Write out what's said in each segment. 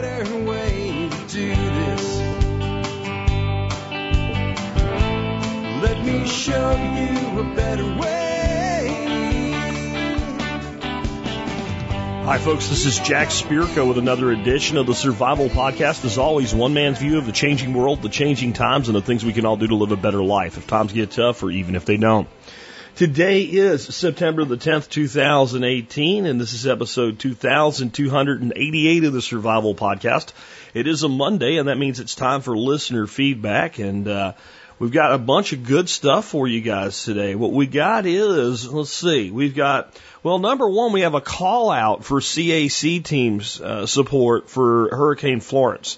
better way to do this. Let me show you a better way. Hi, folks. This is Jack Spirko with another edition of the Survival Podcast. As always, one man's view of the changing world, the changing times, and the things we can all do to live a better life if times get tough or even if they don't. Today is September the 10th, 2018, and this is episode 2288 of the Survival Podcast. It is a Monday, and that means it's time for listener feedback, and uh, we've got a bunch of good stuff for you guys today. What we got is, let's see, we've got, well, number one, we have a call out for CAC teams uh, support for Hurricane Florence.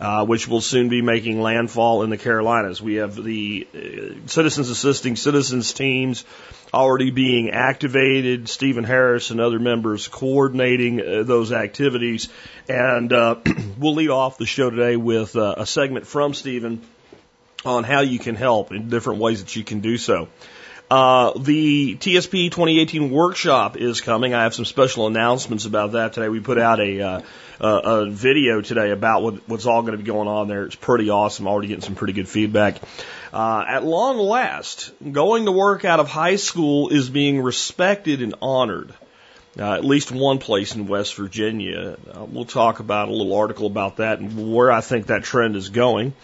Uh, which will soon be making landfall in the Carolinas. We have the uh, Citizens Assisting Citizens teams already being activated, Stephen Harris and other members coordinating uh, those activities. And uh, we'll lead off the show today with uh, a segment from Stephen on how you can help in different ways that you can do so. Uh, the TSP 2018 workshop is coming. I have some special announcements about that today. We put out a, uh, a video today about what, what's all going to be going on there. It's pretty awesome. Already getting some pretty good feedback. Uh, at long last, going to work out of high school is being respected and honored. Uh, at least one place in West Virginia. Uh, we'll talk about a little article about that and where I think that trend is going.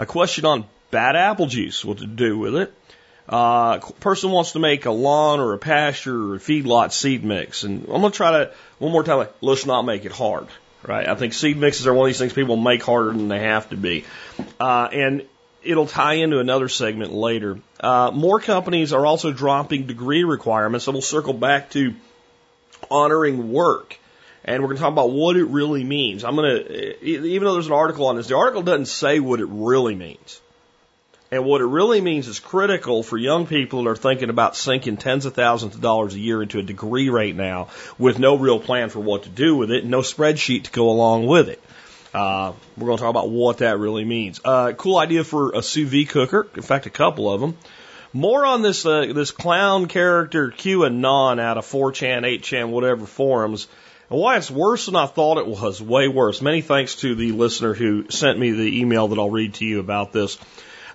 A question on bad apple juice, what to do with it. Uh, person wants to make a lawn or a pasture or a feedlot seed mix, and I'm gonna try to one more time. Let's not make it hard, right? I think seed mixes are one of these things people make harder than they have to be, uh, and it'll tie into another segment later. Uh, more companies are also dropping degree requirements, so we'll circle back to honoring work. And we're going to talk about what it really means. I'm going to, even though there's an article on this, the article doesn't say what it really means. And what it really means is critical for young people that are thinking about sinking tens of thousands of dollars a year into a degree right now with no real plan for what to do with it, and no spreadsheet to go along with it. Uh, we're going to talk about what that really means. Uh, cool idea for a sous vide cooker. In fact, a couple of them. More on this uh, this clown character QAnon out of 4chan, 8chan, whatever forums, and why it's worse than I thought it was. Way worse. Many thanks to the listener who sent me the email that I'll read to you about this.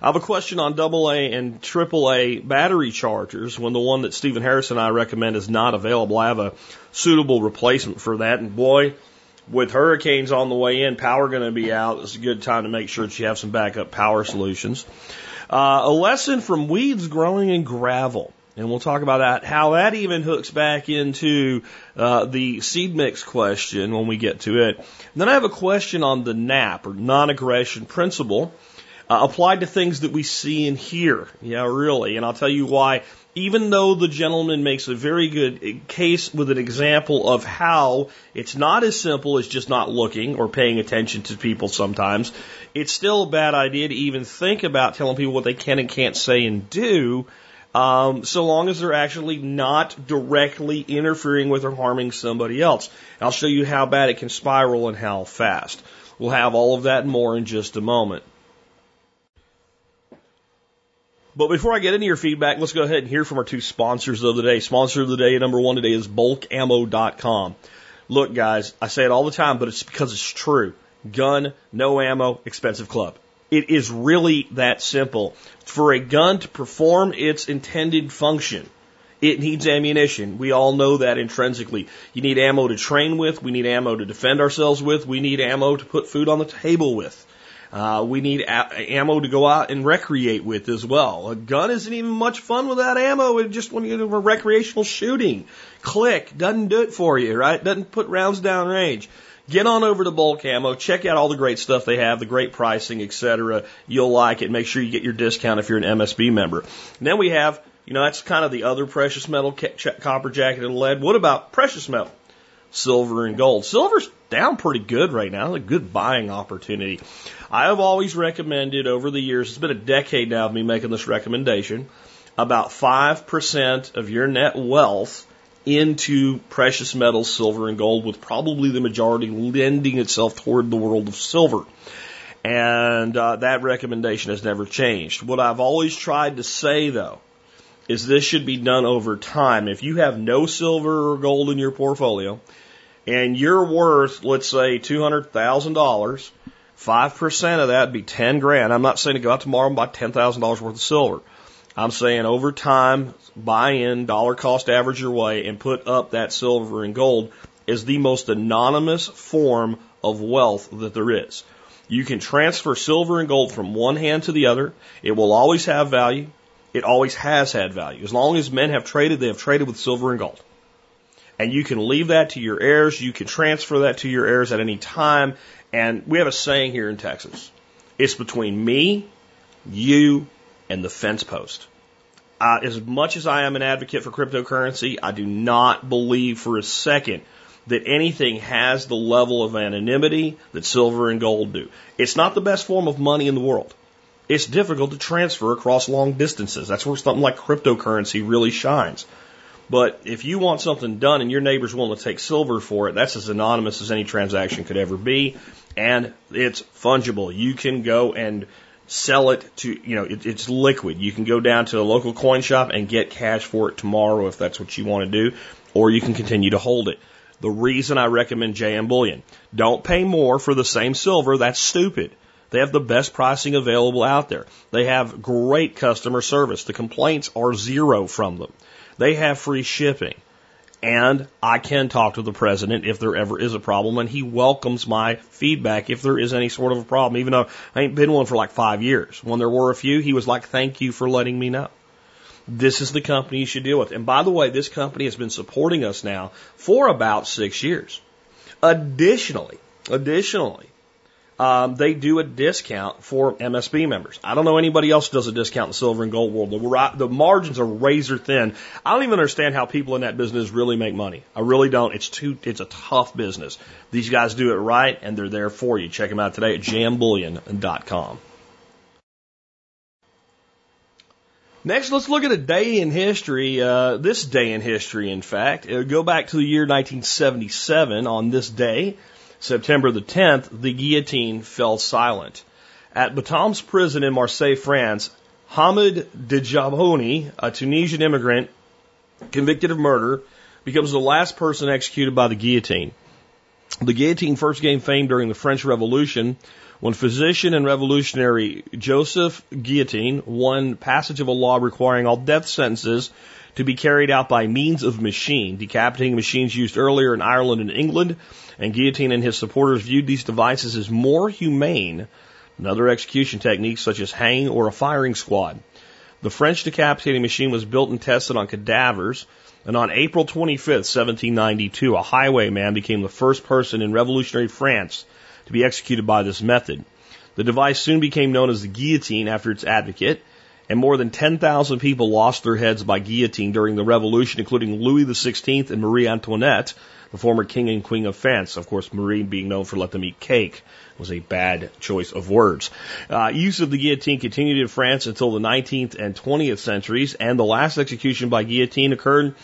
I have a question on AA and AAA battery chargers when the one that Stephen Harris and I recommend is not available. I have a suitable replacement for that. And boy, with hurricanes on the way in, power going to be out. It's a good time to make sure that you have some backup power solutions. Uh, a lesson from weeds growing in gravel. And we'll talk about that, how that even hooks back into uh, the seed mix question when we get to it. And then I have a question on the NAP or non-aggression principle uh, applied to things that we see and hear. Yeah, really. And I'll tell you why. Even though the gentleman makes a very good case with an example of how it's not as simple as just not looking or paying attention to people sometimes, it's still a bad idea to even think about telling people what they can and can't say and do, um, so long as they're actually not directly interfering with or harming somebody else. I'll show you how bad it can spiral and how fast. We'll have all of that and more in just a moment. But before I get into your feedback, let's go ahead and hear from our two sponsors of the day. Sponsor of the day, number one today is bulkammo.com. Look, guys, I say it all the time, but it's because it's true. Gun, no ammo, expensive club. It is really that simple. For a gun to perform its intended function, it needs ammunition. We all know that intrinsically. You need ammo to train with. We need ammo to defend ourselves with. We need ammo to put food on the table with. Uh, we need a- ammo to go out and recreate with as well. A gun isn't even much fun without ammo. It just when you do a recreational shooting, click doesn't do it for you, right? Doesn't put rounds down range. Get on over to Bulk Ammo. Check out all the great stuff they have, the great pricing, etc. You'll like it. Make sure you get your discount if you're an MSB member. And then we have, you know, that's kind of the other precious metal, ca- copper, jacket, and lead. What about precious metal? Silver and gold. Silver's down pretty good right now. It's A good buying opportunity. I have always recommended over the years, it's been a decade now of me making this recommendation, about 5% of your net wealth into precious metals, silver and gold, with probably the majority lending itself toward the world of silver. And uh, that recommendation has never changed. What I've always tried to say, though, is this should be done over time. If you have no silver or gold in your portfolio, and you're worth, let's say, $200,000, 5% of that would be 10 grand. I'm not saying to go out tomorrow and buy $10,000 worth of silver. I'm saying over time, buy in, dollar cost average your way, and put up that silver and gold is the most anonymous form of wealth that there is. You can transfer silver and gold from one hand to the other. It will always have value. It always has had value. As long as men have traded, they have traded with silver and gold. And you can leave that to your heirs. You can transfer that to your heirs at any time. And we have a saying here in Texas. It's between me, you, and the fence post. Uh, as much as I am an advocate for cryptocurrency, I do not believe for a second that anything has the level of anonymity that silver and gold do. It's not the best form of money in the world. It's difficult to transfer across long distances. That's where something like cryptocurrency really shines. But if you want something done and your neighbor's willing to take silver for it, that's as anonymous as any transaction could ever be. And it's fungible. You can go and sell it to, you know, it, it's liquid. You can go down to a local coin shop and get cash for it tomorrow if that's what you want to do, or you can continue to hold it. The reason I recommend JM Bullion. Don't pay more for the same silver. That's stupid. They have the best pricing available out there. They have great customer service. The complaints are zero from them. They have free shipping. And I can talk to the president if there ever is a problem, and he welcomes my feedback if there is any sort of a problem, even though I ain't been one for like five years. When there were a few, he was like, thank you for letting me know. This is the company you should deal with. And by the way, this company has been supporting us now for about six years. Additionally, additionally, um, they do a discount for MSB members. I don't know anybody else does a discount in the silver and gold world. The, the margins are razor thin. I don't even understand how people in that business really make money. I really don't. It's too. It's a tough business. These guys do it right, and they're there for you. Check them out today at jmbullion.com. Next, let's look at a day in history. Uh, this day in history, in fact, It'll go back to the year 1977. On this day, September the 10th, the guillotine fell silent. At Baumettes prison in Marseille, France, Hamid Djandoubi, a Tunisian immigrant convicted of murder, becomes the last person executed by the guillotine. The guillotine first gained fame during the French Revolution when physician and revolutionary Joseph Guillotine won passage of a law requiring all death sentences to be carried out by means of machine, decapitating machines used earlier in Ireland and England, and Guillotine and his supporters viewed these devices as more humane than other execution techniques such as hanging or a firing squad. The French decapitating machine was built and tested on cadavers, and on April 25, 1792, a highwayman became the first person in revolutionary France to be executed by this method. The device soon became known as the guillotine after its advocate, and more than 10,000 people lost their heads by guillotine during the Revolution, including Louis XVI and Marie Antoinette, the former king and queen of France. Of course, Marie being known for let them eat cake was a bad choice of words. Uh, use of the guillotine continued in France until the 19th and 20th centuries, and the last execution by guillotine occurred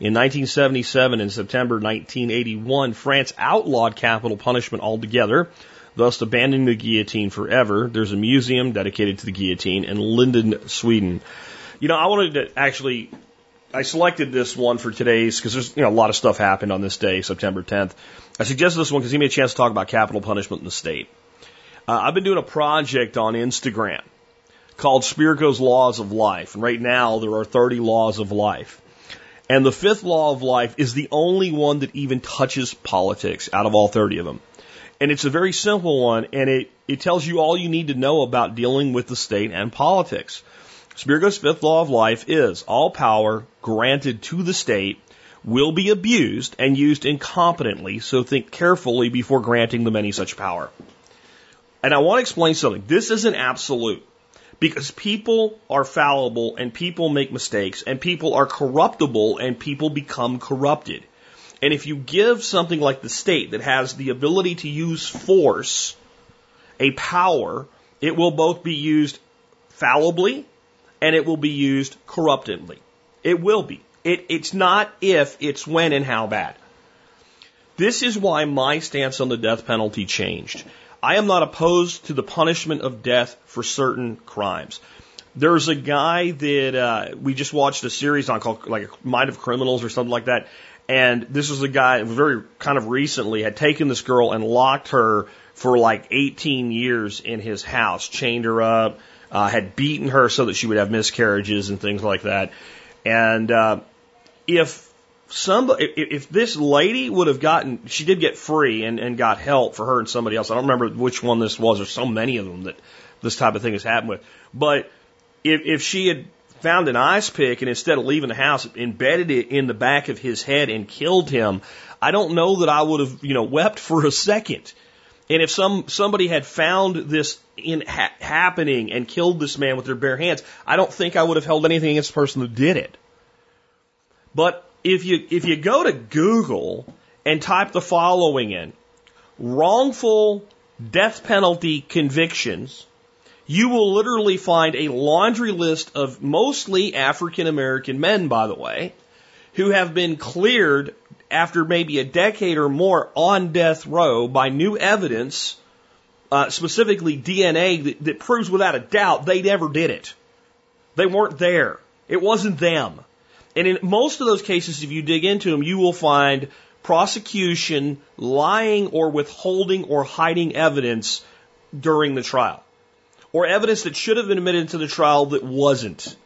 in 1977 in September 1981, France outlawed capital punishment altogether, thus abandoning the guillotine forever. There's a museum dedicated to the guillotine in Linden, Sweden. You know, I wanted to actually, I selected this one for today's because there's you know a lot of stuff happened on this day, September 10th. I suggested this one because he me a chance to talk about capital punishment in the state. Uh, I've been doing a project on Instagram called Spirko's Laws of Life, and right now there are 30 laws of life. And the fifth law of life is the only one that even touches politics out of all 30 of them. And it's a very simple one, and it, it tells you all you need to know about dealing with the state and politics. Spirko's fifth law of life is all power granted to the state will be abused and used incompetently, so think carefully before granting them any such power. And I want to explain something. This isn't absolute. Because people are fallible and people make mistakes and people are corruptible and people become corrupted. And if you give something like the state that has the ability to use force, a power, it will both be used fallibly and it will be used corruptedly. It will be. It, it's not if, it's when and how bad. This is why my stance on the death penalty changed. I am not opposed to the punishment of death for certain crimes. There's a guy that uh, we just watched a series on called like Mind of Criminals or something like that, And this was a guy very kind of recently had taken this girl and locked her for like 18 years in his house, chained her up, uh, had beaten her so that she would have miscarriages and things like that. And uh, if somebody, if, this lady would have gotten, she did get free and, and got help for her and somebody else. I don't remember which one this was. There's so many of them that this type of thing has happened with. But if, if she had found an ice pick and instead of leaving the house, embedded it in the back of his head and killed him, I don't know that I would have, you know, wept for a second. And if some somebody had found this in ha- happening and killed this man with their bare hands, I don't think I would have held anything against the person who did it. But if you if you go to Google and type the following in, wrongful death penalty convictions, you will literally find a laundry list of mostly African American men, by the way, who have been cleared after maybe a decade or more on death row by new evidence, uh, specifically DNA, that, that proves without a doubt they never did it. They weren't there. It wasn't them. And in most of those cases, if you dig into them, you will find prosecution lying or withholding or hiding evidence during the trial or evidence that should have been admitted into the trial that wasn't.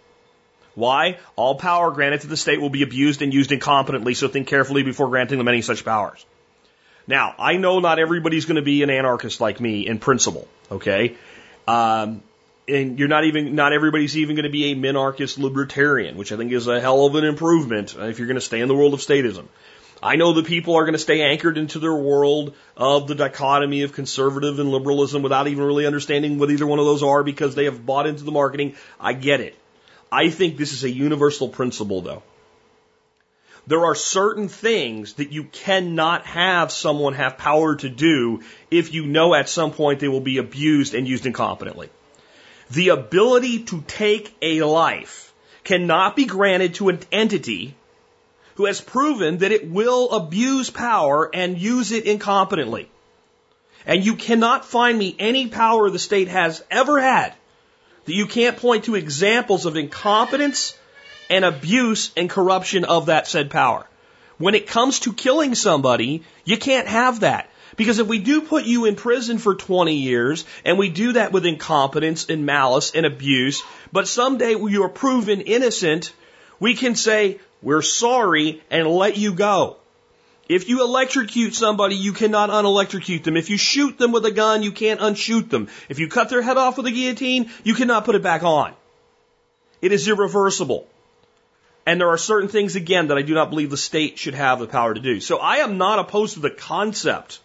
Why? All power granted to the state will be abused and used incompetently, so think carefully before granting them any such powers. Now, I know not everybody's going to be an anarchist like me in principle, okay? Um, and you're not even, not everybody's even going to be a minarchist libertarian, which I think is a hell of an improvement if you're going to stay in the world of statism. I know that people are going to stay anchored into their world of the dichotomy of conservative and liberalism without even really understanding what either one of those are because they have bought into the marketing. I get it. I think this is a universal principle though. There are certain things that you cannot have someone have power to do if you know at some point they will be abused and used incompetently. The ability to take a life cannot be granted to an entity who has proven that it will abuse power and use it incompetently. And you cannot find me any power the state has ever had that you can't point to examples of incompetence and abuse and corruption of that said power. When it comes to killing somebody, you can't have that. Because if we do put you in prison for 20 years, and we do that with incompetence and malice and abuse, but someday you are proven innocent, we can say, we're sorry and let you go. If you electrocute somebody, you cannot unelectrocute them. If you shoot them with a gun, you can't unshoot them. If you cut their head off with a guillotine, you cannot put it back on. It is irreversible. And there are certain things, again, that I do not believe the state should have the power to do. So I am not opposed to the concept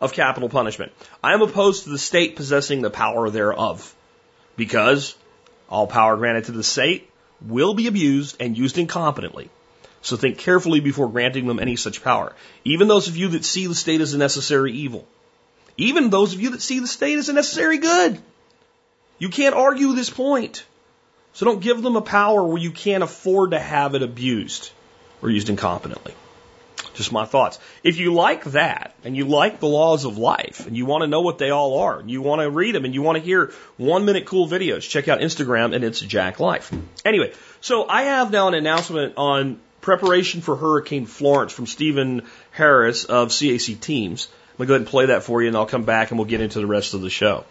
of capital punishment. I am opposed to the state possessing the power thereof. Because all power granted to the state will be abused and used incompetently. So think carefully before granting them any such power. Even those of you that see the state as a necessary evil. Even those of you that see the state as a necessary good. You can't argue this point. So don't give them a power where you can't afford to have it abused or used incompetently. Just my thoughts. If you like that and you like the laws of life and you want to know what they all are and you want to read them and you want to hear one minute cool videos, check out Instagram and it's Jack Life. Anyway, so I have now an announcement on preparation for Hurricane Florence from Stephen Harris of CAC Teams. I'm going to go ahead and play that for you and I'll come back and we'll get into the rest of the show.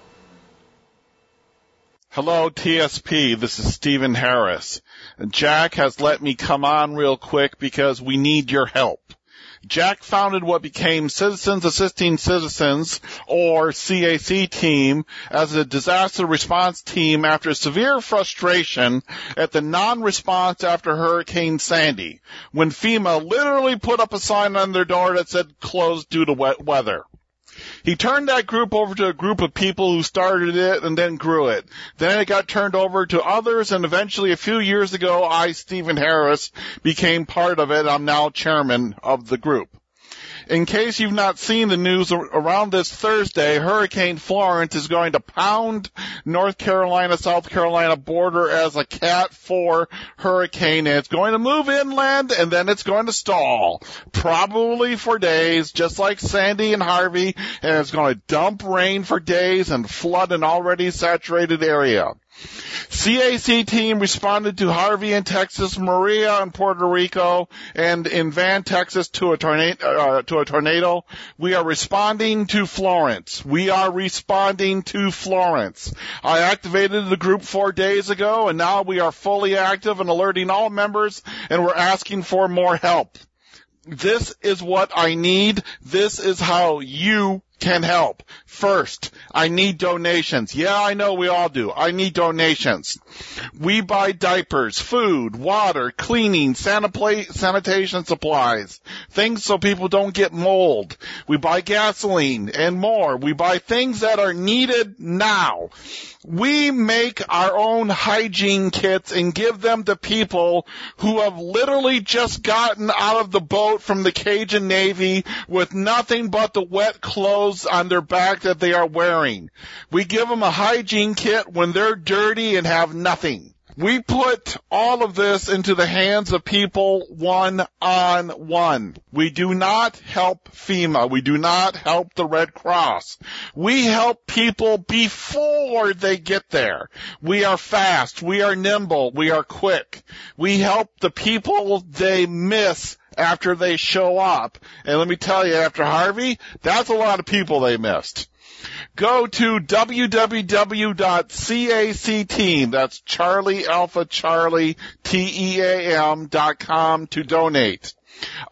Hello, TSP. This is Stephen Harris. Jack has let me come on real quick because we need your help. Jack founded what became Citizens Assisting Citizens, or CAC team, as a disaster response team after severe frustration at the non-response after Hurricane Sandy, when FEMA literally put up a sign on their door that said closed due to wet weather. He turned that group over to a group of people who started it and then grew it. Then it got turned over to others and eventually a few years ago, I, Stephen Harris, became part of it. I'm now chairman of the group. In case you've not seen the news around this Thursday, Hurricane Florence is going to pound North Carolina, South Carolina border as a Cat 4 hurricane and it's going to move inland and then it's going to stall. Probably for days, just like Sandy and Harvey, and it's going to dump rain for days and flood an already saturated area. CAC team responded to Harvey in Texas, Maria in Puerto Rico, and in Van, Texas to a tornado. Uh, to a tornado. We are responding to Florence. We are responding to Florence. I activated the group four days ago, and now we are fully active and alerting all members, and we're asking for more help. This is what I need. This is how you can help. First, I need donations. Yeah, I know we all do. I need donations. We buy diapers, food, water, cleaning, sanitation supplies, things so people don't get mold. We buy gasoline and more. We buy things that are needed now. We make our own hygiene kits and give them to people who have literally just gotten out of the boat from the Cajun Navy with nothing but the wet clothes on their back that they are wearing. We give them a hygiene kit when they're dirty and have nothing. We put all of this into the hands of people one on one. We do not help FEMA. We do not help the Red Cross. We help people before they get there. We are fast. We are nimble. We are quick. We help the people they miss after they show up. And let me tell you, after Harvey, that's a lot of people they missed. Go to www.cacteam, that's Charlie Alpha Charlie T-E-A-M dot com to donate.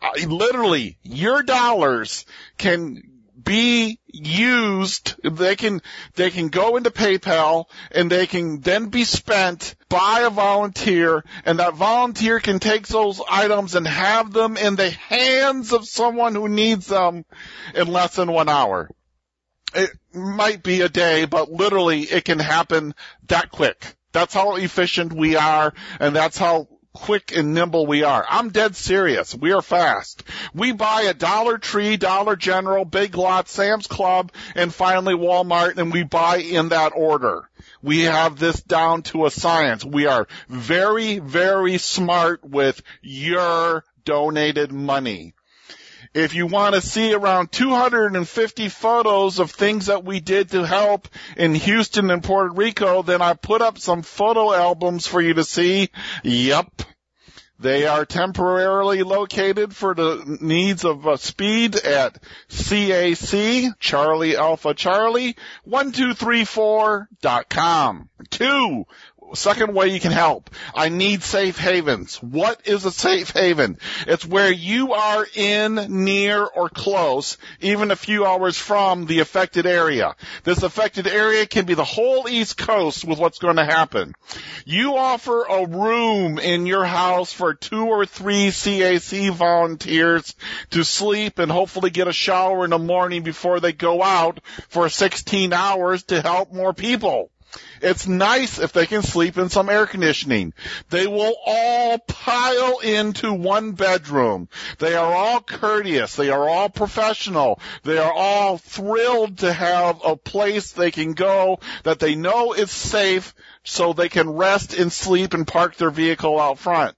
Uh, literally, your dollars can be used, they can, they can go into PayPal and they can then be spent by a volunteer and that volunteer can take those items and have them in the hands of someone who needs them in less than one hour. It might be a day, but literally it can happen that quick. That's how efficient we are and that's how quick and nimble we are. I'm dead serious. We are fast. We buy a Dollar Tree, Dollar General, Big Lot, Sam's Club, and finally Walmart, and we buy in that order. We have this down to a science. We are very, very smart with your donated money. If you want to see around 250 photos of things that we did to help in Houston and Puerto Rico, then I put up some photo albums for you to see. Yep. They are temporarily located for the needs of uh, speed at CAC, Charlie Alpha Charlie, 1234.com. Two, Second way you can help. I need safe havens. What is a safe haven? It's where you are in, near, or close, even a few hours from the affected area. This affected area can be the whole East Coast with what's going to happen. You offer a room in your house for two or three CAC volunteers to sleep and hopefully get a shower in the morning before they go out for 16 hours to help more people. It's nice if they can sleep in some air conditioning. They will all pile into one bedroom. They are all courteous. They are all professional. They are all thrilled to have a place they can go that they know is safe so they can rest and sleep and park their vehicle out front.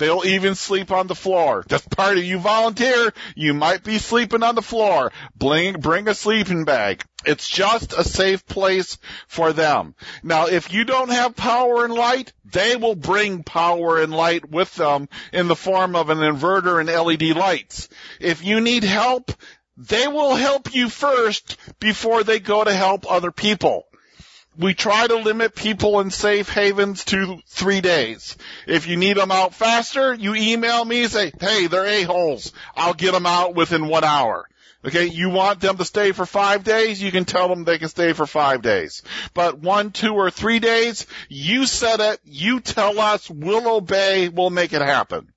They'll even sleep on the floor. That's part of you volunteer. You might be sleeping on the floor. Bring, bring a sleeping bag. It's just a safe place for them. Now, if you don't have power and light, they will bring power and light with them in the form of an inverter and LED lights. If you need help, they will help you first before they go to help other people we try to limit people in safe havens to three days. If you need them out faster, you email me and say, hey, they're a-holes. I'll get them out within one hour. Okay, you want them to stay for five days, you can tell them they can stay for five days. But one, two, or three days, you set it, you tell us, we'll obey, we'll make it happen.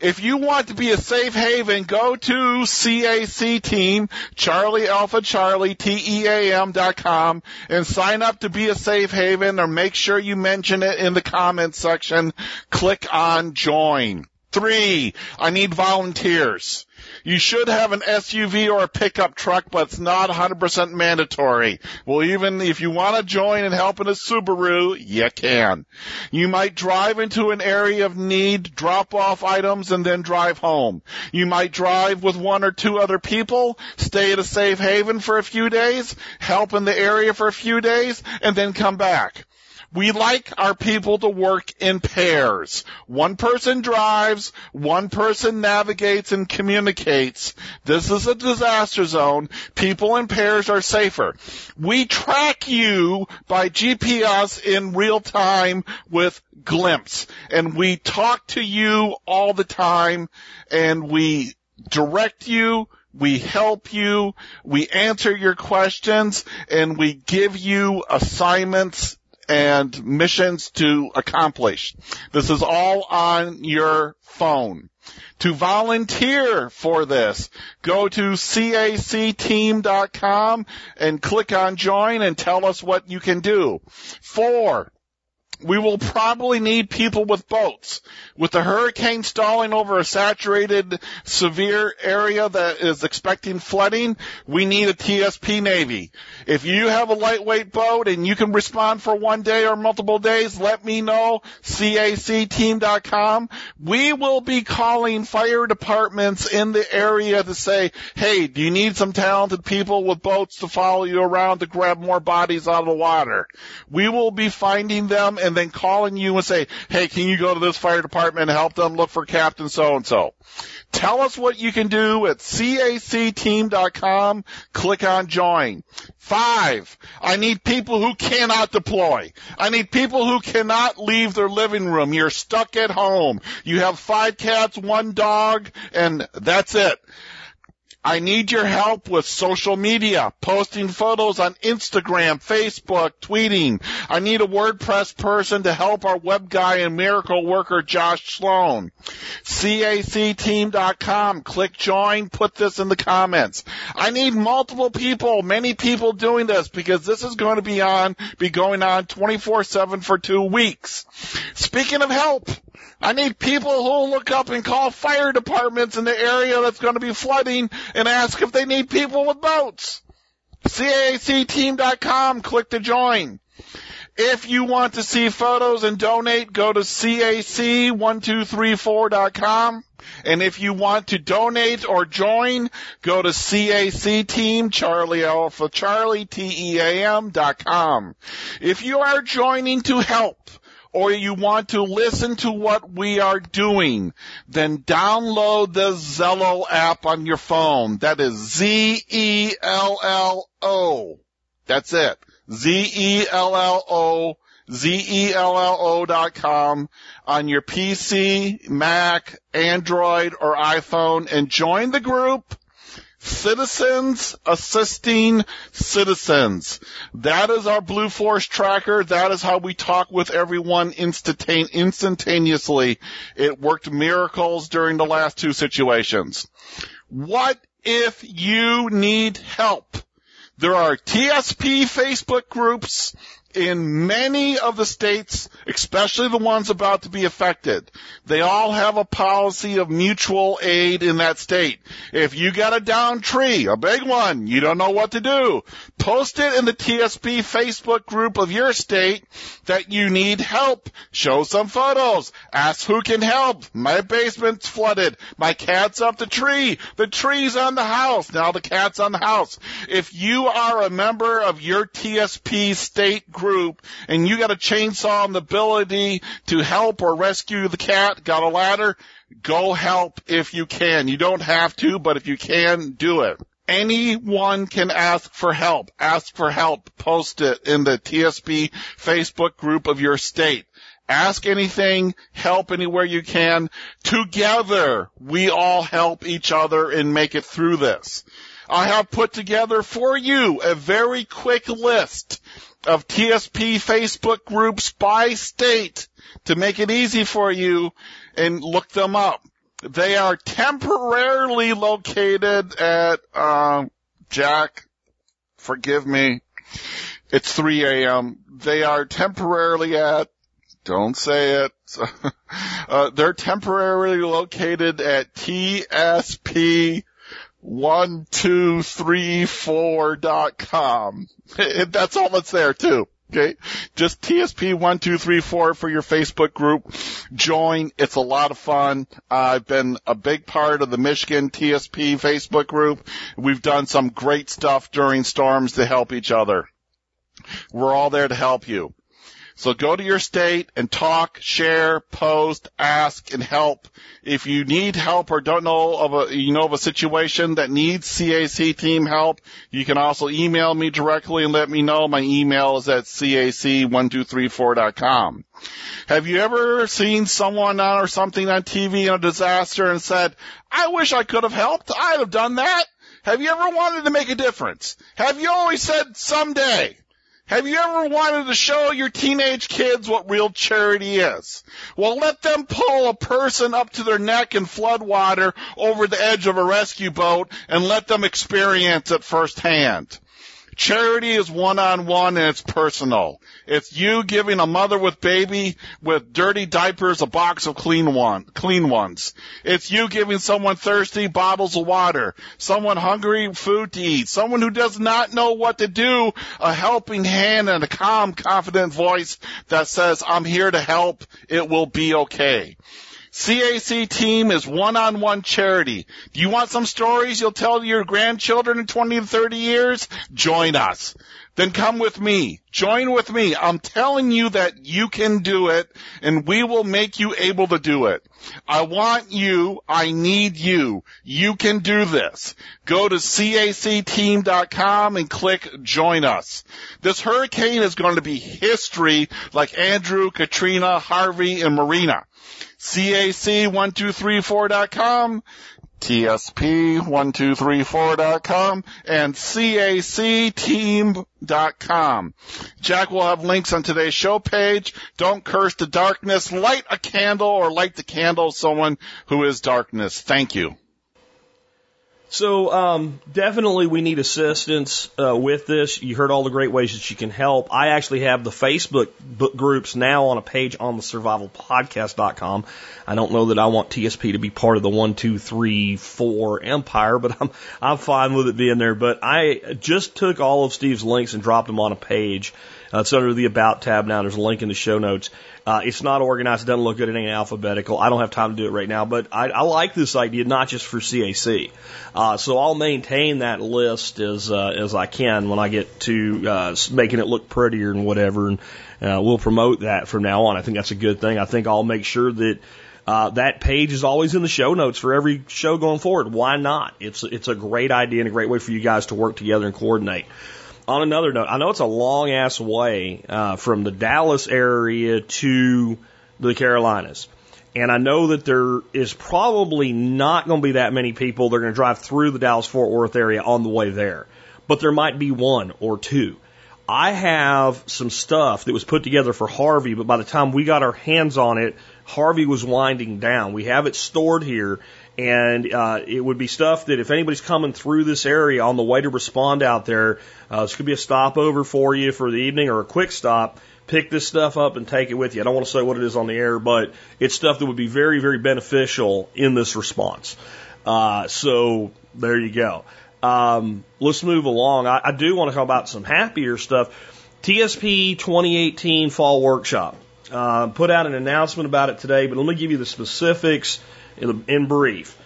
If you want to be a safe haven, go to CAC team, Charlie Alpha Charlie, T-E-A-M dot com, and sign up to be a safe haven or make sure you mention it in the comments section. Click on join. Three, I need volunteers. You should have an SUV or a pickup truck, but it's not 100% mandatory. Well, even if you want to join and help in a Subaru, you can. You might drive into an area of need, drop off items, and then drive home. You might drive with one or two other people, stay at a safe haven for a few days, help in the area for a few days, and then come back. We like our people to work in pairs. One person drives, one person navigates and communicates. This is a disaster zone. People in pairs are safer. We track you by GPS in real time with Glympse. And we talk to you all the time and we direct you, we help you, we answer your questions, and we give you assignments and missions to accomplish. This is all on your phone. To volunteer for this, go to cacteam.com and click on join and tell us what you can do. Four, we will probably need people with boats. With the hurricane stalling over a saturated, severe area that is expecting flooding, we need a TSP Navy. If you have a lightweight boat and you can respond for one day or multiple days, let me know. CACteam.com. We will be calling fire departments in the area to say, hey, do you need some talented people with boats to follow you around to grab more bodies out of the water? We will be finding them and then calling you and say, hey, can you go to this fire department and help them look for Captain so-and-so? Tell us what you can do at cacteam.com. Click on join. Five, I need people who cannot deploy. I need people who cannot leave their living room. You're stuck at home. You have five cats, one dog, and that's it. I need your help with social media, posting photos on Instagram, Facebook, tweeting. I need a WordPress person to help our web guy and miracle worker Josh Sloan. CACteam.com. Click join. Put this in the comments. I need multiple people, many people doing this because this is going to be on, be going on 24-7 for two weeks. Speaking of help, I need people who look up and call fire departments in the area that's going to be flooding and ask if they need people with boats. CACteam.com, click to join. If you want to see photos and donate, go to CAC1234.com. And if you want to donate or join, go to CAC Team Charlie Alpha Charlie T-E-A-M dot com. If you are joining to help, or you want to listen to what we are doing, then download the Zello app on your phone. That is Z-E-L-L-O. That's it. Z-E-L-L-O. Z-E-L-L-O dot com on your PC, Mac, Android, or iPhone and join the group Citizens assisting citizens. That is our Blue Force tracker. That is how we talk with everyone instantane- instantaneously. It worked miracles during the last two situations. What if you need help? There are TSP Facebook groups in many of the states, especially the ones about to be affected, they all have a policy of mutual aid in that state. If you got a down tree, a big one, you don't know what to do, post it in the TSP Facebook group of your state that you need help. Show some photos. Ask who can help. My basement's flooded. My cat's up the tree. The tree's on the house. Now the cat's on the house. If you are a member of your TSP state group, group and you got a chainsaw and the ability to help or rescue the cat, got a ladder, go help if you can. You don't have to, but if you can, do it. Anyone can ask for help. Ask for help. Post it in the TSP Facebook group of your state. Ask anything, help anywhere you can. Together, we all help each other and make it through this. I have put together for you a very quick list of TSP Facebook groups by state to make it easy for you and look them up. They are temporarily located at, uh, Jack, forgive me, it's 3 a.m. They are temporarily at, don't say it, uh, they're temporarily located at TSP one two three four dot com. That's all that's there too. Okay. Just TSP one, two, three, four for your Facebook group. Join. It's a lot of fun. I've been a big part of the Michigan TSP Facebook group. We've done some great stuff during storms to help each other. We're all there to help you. So go to your state and talk, share, post, ask, and help. If you need help or don't know of a, you know of a situation that needs CAC team help, you can also email me directly and let me know. My email is at cac1234.com. Have you ever seen someone on or something on TV in a disaster and said, I wish I could have helped. I'd have done that. Have you ever wanted to make a difference? Have you always said someday? Have you ever wanted to show your teenage kids what real charity is? Well, let them pull a person up to their neck in flood water over the edge of a rescue boat and let them experience it firsthand. Charity is one-on-one and it's personal. It's you giving a mother with baby with dirty diapers a box of clean one, clean ones. It's you giving someone thirsty bottles of water, someone hungry food to eat, someone who does not know what to do, a helping hand and a calm, confident voice that says, I'm here to help. It will be okay. CAC team is one-on-one charity. Do you want some stories you'll tell your grandchildren in 20 to 30 years? Join us. Then come with me. Join with me. I'm telling you that you can do it and we will make you able to do it. I want you. I need you. You can do this. Go to cacteam.com and click join us. This hurricane is going to be history like Andrew, Katrina, Harvey, and Maria. CAC1234.com, TSP1234.com, and CACteam.com. Jack will have links on today's show page. Don't curse the darkness. Light a candle or light the candle of someone who is darkness. Thank you. So um, definitely we need assistance uh, with this. You heard all the great ways that you can help. I actually have the Facebook book groups now on a page on the survivalpodcast.com. I don't know that I want TSP to be part of the one, two, three, four empire, but I'm I'm fine with it being there. But I just took all of Steve's links and dropped them on a page. Uh, it's under the About tab now. There's a link in the show notes. Uh, it's not organized. It doesn't look good. It ain't alphabetical. I don't have time to do it right now, but I, I like this idea, not just for CAC. Uh, so I'll maintain that list as, uh, as I can when I get to, uh, making it look prettier and whatever. And, uh, we'll promote that from now on. I think that's a good thing. I think I'll make sure that, uh, that page is always in the show notes for every show going forward. Why not? It's, it's a great idea and a great way for you guys to work together and coordinate on another note, I know it's a long ass way uh, from the Dallas area to the Carolinas. And I know that there is probably not going to be that many people that are going to drive through the Dallas Fort Worth area on the way there. But there might be one or two. I have some stuff that was put together for Harvey, but by the time we got our hands on it, Harvey was winding down. We have it stored here, and uh, it would be stuff that if anybody's coming through this area on the way to respond out there, uh, this could be a stopover for you for the evening or a quick stop. Pick this stuff up and take it with you. I don't want to say what it is on the air, but it's stuff that would be very, very beneficial in this response. Uh, so there you go. Um, let's move along. I, I do want to talk about some happier stuff. TSP 2018 Fall Workshop. Uh, put out an announcement about it today, but let me give you the specifics in, brief.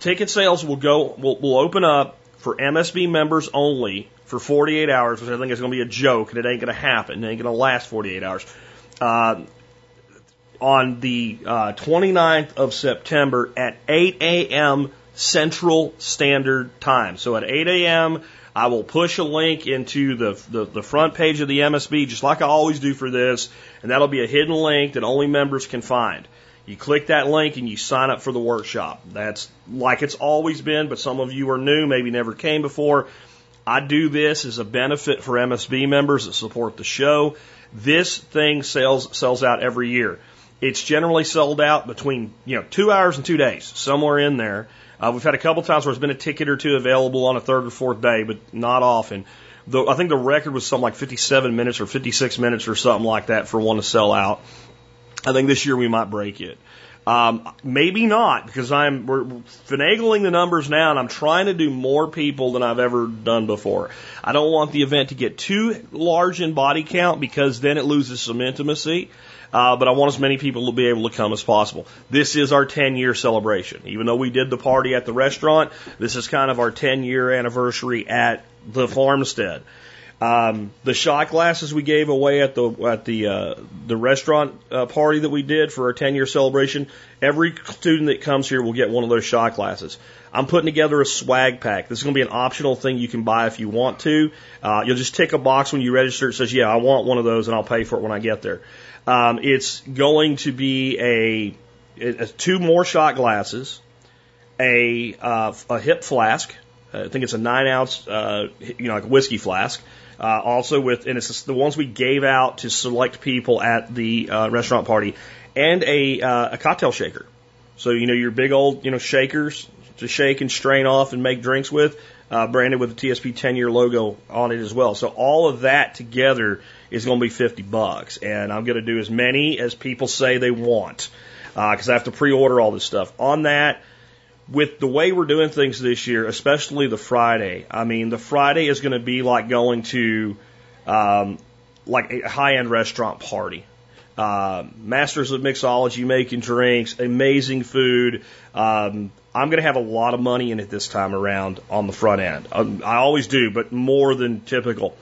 Ticket sales will go will, will open up for MSB members only for 48 hours, which I think is going to be a joke, and it ain't going to happen. It ain't going to last 48 hours. Uh, on the uh, 29th of September at 8 a.m. Central Standard Time. So at 8 a.m., I will push a link into the, the, the front page of the MSB, just like I always do for this, and that'll be a hidden link that only members can find. You click that link and you sign up for the workshop. That's like it's always been, but some of you are new, maybe never came before. I do this as a benefit for MSB members that support the show. This thing sells sells out every year. It's generally sold out between you know two hours and two days, somewhere in there. Uh, we've had a couple times where there's been a ticket or two available on a third or fourth day, but not often. Though I think the record was something like 57 minutes or 56 minutes or something like that for one to sell out. I think this year we might break it. Um, maybe not because I'm we're finagling the numbers now, and I'm trying to do more people than I've ever done before. I don't want the event to get too large in body count because then it loses some intimacy. Uh, but I want as many people to be able to come as possible. This is our 10 year celebration. Even though we did the party at the restaurant, this is kind of our 10 year anniversary at the farmstead. Um, the shot glasses we gave away at the at the uh, the restaurant uh, party that we did for our 10 year celebration. Every student that comes here will get one of those shot glasses. I'm putting together a swag pack. This is going to be an optional thing you can buy if you want to. Uh, you'll just tick a box when you register. It says, "Yeah, I want one of those," and I'll pay for it when I get there. Um, it's going to be a, a two more shot glasses, a uh, a hip flask. I think it's a nine ounce, uh, you know, like a whiskey flask uh, also with, and it's the ones we gave out to select people at the uh, restaurant party, and a uh, a cocktail shaker. So you know your big old you know shakers to shake and strain off and make drinks with, uh, branded with the TSP 10 year logo on it as well. So all of that together is going to be 50 bucks, and I'm going to do as many as people say they want because uh, I have to pre-order all this stuff. On that, with the way we're doing things this year, especially the Friday, I mean, the Friday is going to be like going to um, like a high end restaurant party. Uh, masters of mixology, making drinks, amazing food. Um, I'm going to have a lot of money in it this time around on the front end. Um, I always do, but more than typical.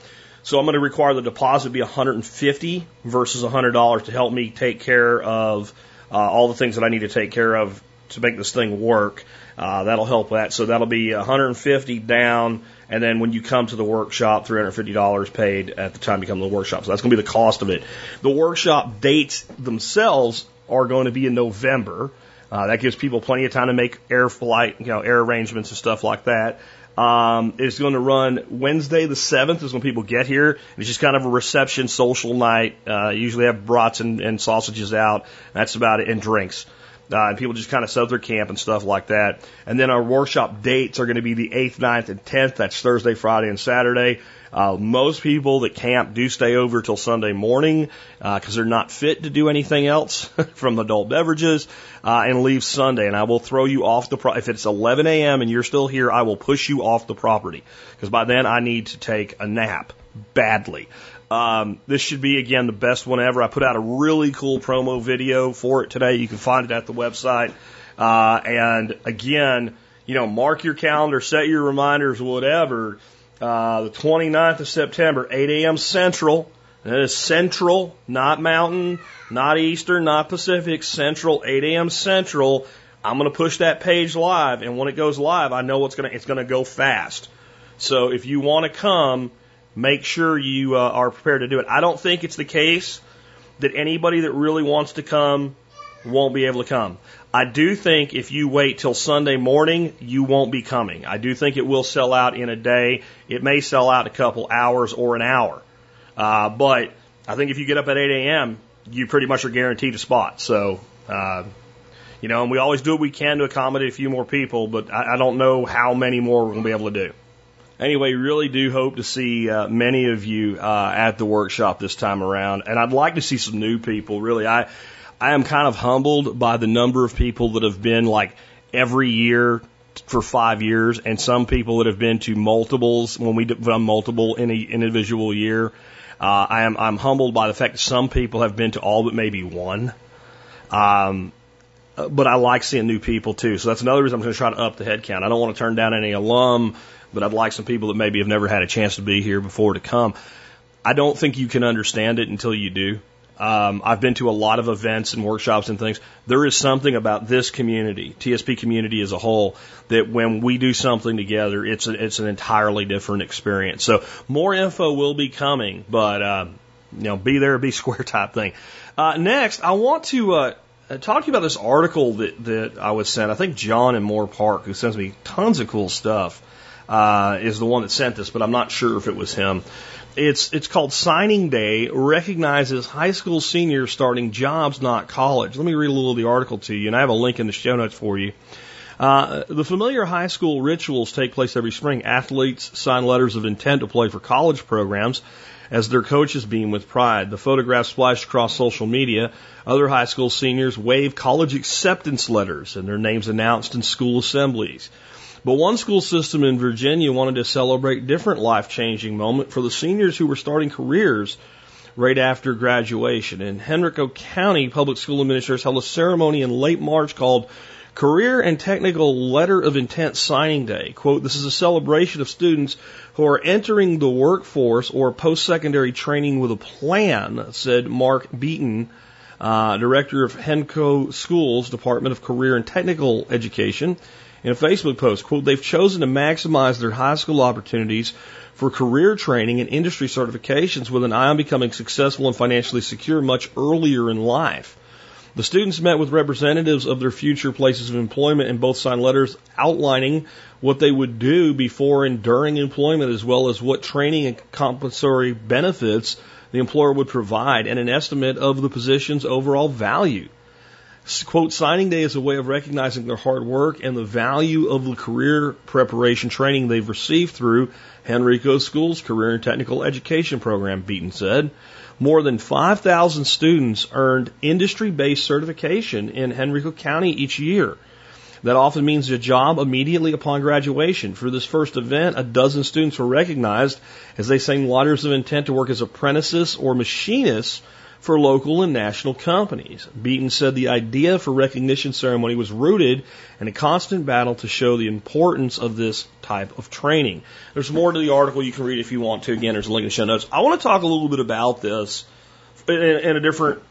So I'm going to require the deposit be 150 versus $100 to help me take care of uh, all the things that I need to take care of to make this thing work. Uh, that'll help that. So that'll be 150 down, and then when you come to the workshop, $350 paid at the time you come to the workshop. So that's going to be the cost of it. The workshop dates themselves are going to be in November. Uh, that gives people plenty of time to make air flight, you know, air arrangements and stuff like that. Um, it's going to run Wednesday the 7th is when people get here. It's just kind of a reception social night. Uh, usually have brats and, and sausages out. That's about it, and drinks. Uh, and people just kind of set up their camp and stuff like that. And then our workshop dates are going to be the 8th, 9th, and 10th. That's Thursday, Friday, and Saturday. Uh, most people that camp do stay over till Sunday morning because uh, they're not fit to do anything else from adult beverages uh, and leave Sunday. And I will throw you off the pro- if it's 11 a.m. and you're still here, I will push you off the property because by then I need to take a nap badly. Um, this should be again the best one ever. I put out a really cool promo video for it today. You can find it at the website. Uh, and again, you know, mark your calendar, set your reminders, whatever. Uh, the 29th of September, 8 a.m. Central. That is Central, not Mountain, not Eastern, not Pacific. Central, 8 a.m. Central. I'm going to push that page live, and when it goes live, I know what's going to it's going to go fast. So if you want to come, make sure you uh, are prepared to do it. I don't think it's the case that anybody that really wants to come won't be able to come. I do think if you wait till Sunday morning, you won't be coming. I do think it will sell out in a day. It may sell out a couple hours or an hour. Uh, but I think if you get up at 8 a.m., you pretty much are guaranteed a spot. So, uh, you know, and we always do what we can to accommodate a few more people, but I, I don't know how many more we're going to be able to do. Anyway, really do hope to see uh, many of you uh, at the workshop this time around, and I'd like to see some new people. Really, I I am kind of humbled by the number of people that have been like every year for five years, and some people that have been to multiples when we've done multiple in a individual year. Uh, I am I'm humbled by the fact that some people have been to all but maybe one. Um, but I like seeing new people too. So that's another reason I'm going to try to up the head count. I don't want to turn down any alum but I'd like some people that maybe have never had a chance to be here before to come. I don't think you can understand it until you do. Um, I've been to a lot of events and workshops and things. There is something about this community, TSP community as a whole, that when we do something together, it's a, it's an entirely different experience. So more info will be coming, but uh, you know, be there, be square type thing. Uh, next, I want to uh, talk to you about this article that that I was sent. I think John in Moorpark, who sends me tons of cool stuff uh, is the one that sent this, but I'm not sure if it was him. It's it's called Signing Day recognizes high school seniors starting jobs, not college. Let me read a little of the article to you, and I have a link in the show notes for you. Uh, the familiar high school rituals take place every spring. Athletes sign letters of intent to play for college programs as their coaches beam with pride. The photographs splashed across social media. Other high school seniors wave college acceptance letters and their names announced in school assemblies. But one school system in Virginia wanted to celebrate different life changing moment for the seniors who were starting careers right after graduation. In Henrico County Public School Administrators held a ceremony in late March called Career and Technical Letter of Intent Signing Day. Quote, this is a celebration of students who are entering the workforce or post-secondary training with a plan, said Mark Beaton, uh, director of Henrico Schools, Department of Career and Technical Education, in a Facebook post. Quote, they've chosen to maximize their high school opportunities for career training and industry certifications with an eye on becoming successful and financially secure much earlier in life. The students met with representatives of their future places of employment and both signed letters outlining what they would do before and during employment as well as what training and compensatory benefits the employer would provide and an estimate of the position's overall value. Quote, signing day is a way of recognizing their hard work and the value of the career preparation training they've received through Henrico School's Career and Technical Education Program, Beaton said. More than 5,000 students earned industry-based certification in Henrico County each year. That often means a job immediately upon graduation. For this first event, a dozen students were recognized as they sang letters of intent to work as apprentices or machinists for local and national companies. Beaton said the idea for recognition ceremony was rooted in a constant battle to show the importance of this type of training. There's more to the article you can read if you want to. Again, there's a link in the show notes. I want to talk a little bit about this in, in a different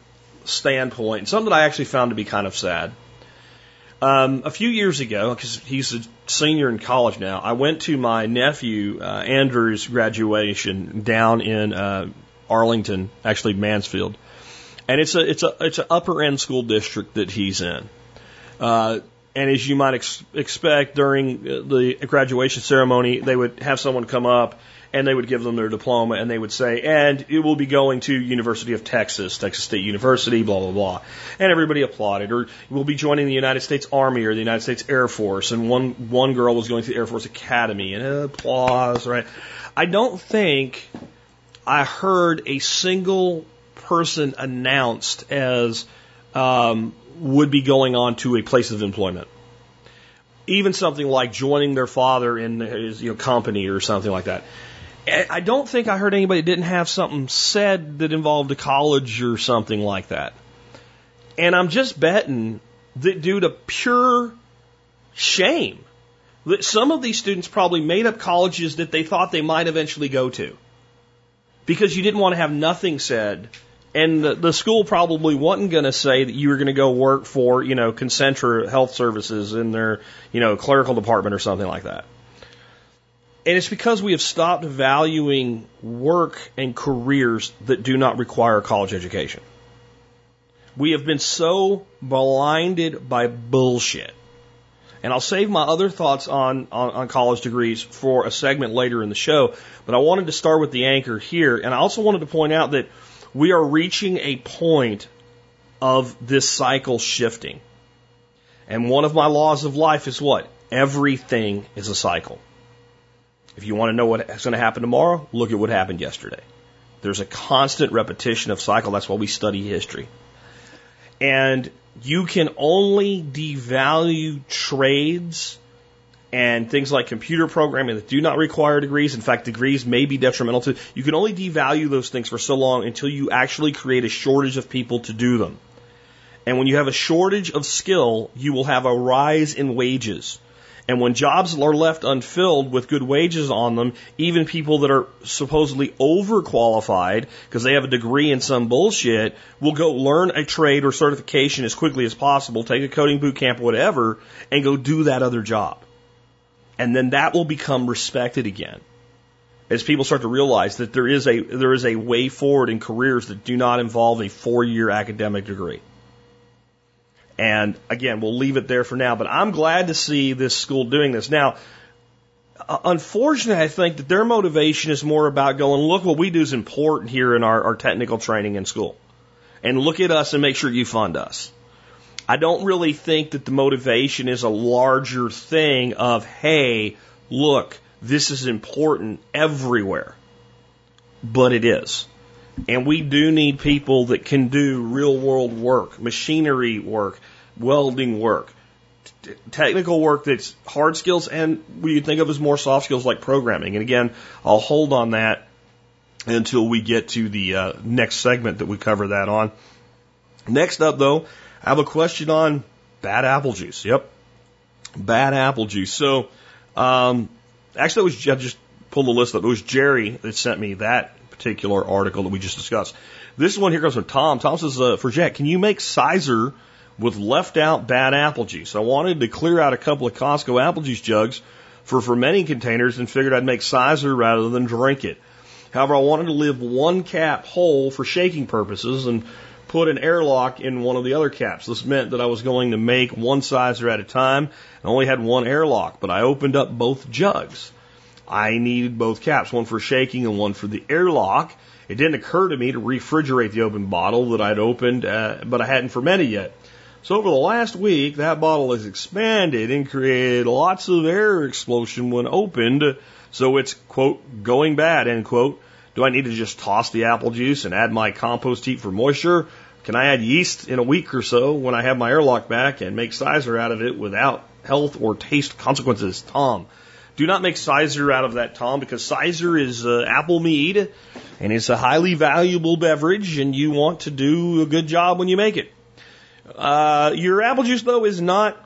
standpoint, something that I actually found to be kind of sad. Um, a few years ago, because he's a senior in college now, I went to my nephew uh, Andrew's graduation down in uh, Arlington, actually Mansfield, and it's a it's a it's an upper end school district that he's in. Uh, and as you might ex- expect, during the graduation ceremony, they would have someone come up and they would give them their diploma and they would say, and it will be going to University of Texas, Texas State University, blah, blah, blah. And everybody applauded. Or we'll be joining the United States Army or the United States Air Force. And one, one girl was going to the Air Force Academy and applause, right? I don't think I heard a single person announced as um, would be going on to a place of employment. Even something like joining their father in his you know, company or something like that. I don't think I heard anybody didn't have something said that involved a college or something like that. And I'm just betting that due to pure shame, that some of these students probably made up colleges that they thought they might eventually go to because you didn't want to have nothing said. And the, the school probably wasn't going to say that you were going to go work for, you know, Concentra Health Services in their, you know, clerical department or something like that. And it's because we have stopped valuing work and careers that do not require a college education. We have been so blinded by bullshit. And I'll save my other thoughts on, on, on, college degrees for a segment later in the show, but I wanted to start with the anchor here. And I also wanted to point out that we are reaching a point of this cycle shifting. And one of my laws of life is what? Everything is a cycle. If you want to know what's going to happen tomorrow, look at what happened yesterday. There's a constant repetition of cycle. That's why we study history. And you can only devalue trades and things like computer programming that do not require degrees. In fact, degrees may be detrimental to. You can only devalue those things for so long until you actually create a shortage of people to do them. And when you have a shortage of skill, you will have a rise in wages. And when jobs are left unfilled with good wages on them, even people that are supposedly overqualified because they have a degree in some bullshit will go learn a trade or certification as quickly as possible, take a coding boot camp, whatever, and go do that other job. And then that will become respected again. As people start to realize that there is a, there is a way forward in careers that do not involve a four year academic degree. And again, we'll leave it there for now, but I'm glad to see this school doing this. Now, uh, unfortunately, I think that their motivation is more about going, look, what we do is important here in our, our technical training in school. And look at us and make sure you fund us. I don't really think that the motivation is a larger thing of, hey, look, this is important everywhere. But it is. And we do need people that can do real world work, machinery work, welding work, t- technical work that's hard skills and what you think of as more soft skills like programming. And again, I'll hold on that until we get to the uh, next segment that we cover that on. Next up, though, I have a question on Bad apple juice. Yep. Bad apple juice. So, um, actually, was, I just pulled the list up. It was Jerry that sent me that particular article that we just discussed. This one here comes from Tom. Tom says, uh, for Jack, can you make cyser with left out bad apple juice? I wanted to clear out a couple of Costco apple juice jugs for fermenting containers and figured I'd make cyser rather than drink it. However, I wanted to leave one cap whole for shaking purposes and put an airlock in one of the other caps. This meant that I was going to make one cyser at a time. I only had one airlock, but I opened up both jugs. I needed both caps, one for shaking and one for the airlock. It didn't occur to me to refrigerate the open bottle that I'd opened, uh, but I hadn't fermented yet. So over the last week, that bottle has expanded and created lots of air explosion when opened. So it's, quote, going bad, end quote. Do I need to just toss the apple juice and add my compost heap for moisture? Can I add yeast in a week or so when I have my airlock back and make cyser out of it without health or taste consequences? Tom. Do not make cyser out of that, Tom, because cyser is uh, apple mead and it's a highly valuable beverage and you want to do a good job when you make it. Uh, your apple juice, though, is not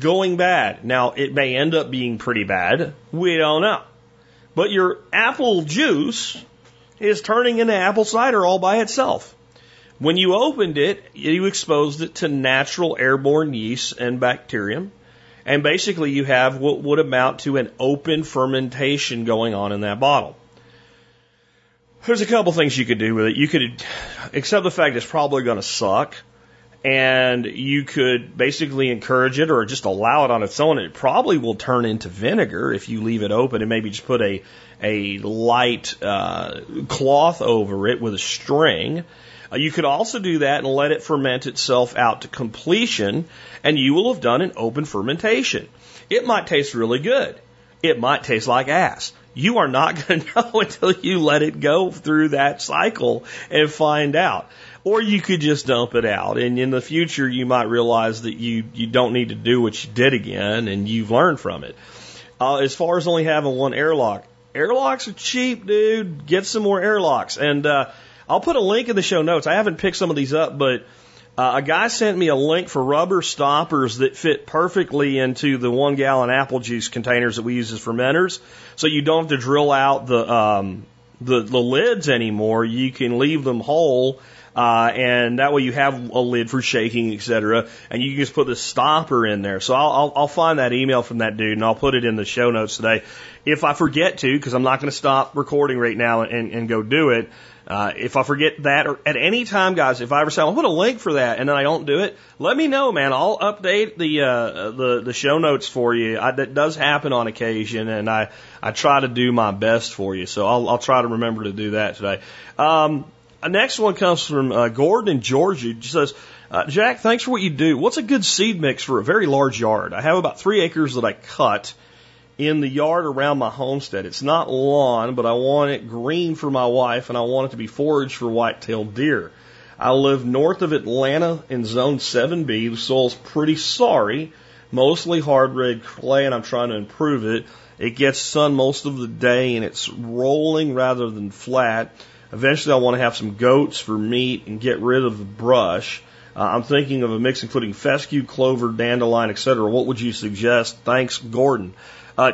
going bad. Now, it may end up being pretty bad. We don't know. But your apple juice is turning into apple cider all by itself. When you opened it, you exposed it to natural airborne yeast and bacterium. And basically, you have what would amount to an open fermentation going on in that bottle. There's a couple things you could do with it. You could accept the fact it's probably going to suck and you could basically encourage it or just allow it on its own. It probably will turn into vinegar if you leave it open and maybe just put a a light uh, cloth over it with a string. Uh, you could also do that and let it ferment itself out to completion, and you will have done an open fermentation. It might taste really good. It might taste like ass. You are not going to know until you let it go through that cycle and find out. Or you could just dump it out. And in the future, you might realize that you, you don't need to do what you did again and you've learned from it. Uh, as far as only having one airlock, airlocks are cheap, dude. Get some more airlocks. And, uh, I'll put a link in the show notes. I haven't picked some of these up, but uh, a guy sent me a link for rubber stoppers that fit perfectly into the one gallon apple juice containers that we use as fermenters. So you don't have to drill out the, um, the, the lids anymore. You can leave them whole uh, and that way you have a lid for shaking, etc. And you can just put the stopper in there. So I'll, I'll, I'll find that email from that dude and I'll put it in the show notes today. If I forget to, because I'm not going to stop recording right now and, and go do it. Uh, if I forget that or at any time, guys, if I ever say I'll put a link for that and then I don't do it, let me know, man. I'll update the uh, the the show notes for you. I, that does happen on occasion, and I I try to do my best for you. So I'll I'll try to remember to do that today. Um, uh, next one comes from uh, Gordon in Georgia. He says, uh, Jack, thanks for what you do. What's a good seed mix for a very large yard? I have about three acres that I cut in the yard around my homestead. It's not lawn, but I want it green for my wife and I want it to be forage for white-tailed deer. I live north of Atlanta in zone 7B. The soil's pretty sorry, mostly hard red clay and I'm trying to improve it. It gets sun most of the day and it's rolling rather than flat. Eventually, I want to have some goats for meat and get rid of the brush. Uh, I'm thinking of a mix including fescue, clover, dandelion, etc. What would you suggest? Thanks, Gordon. Uh,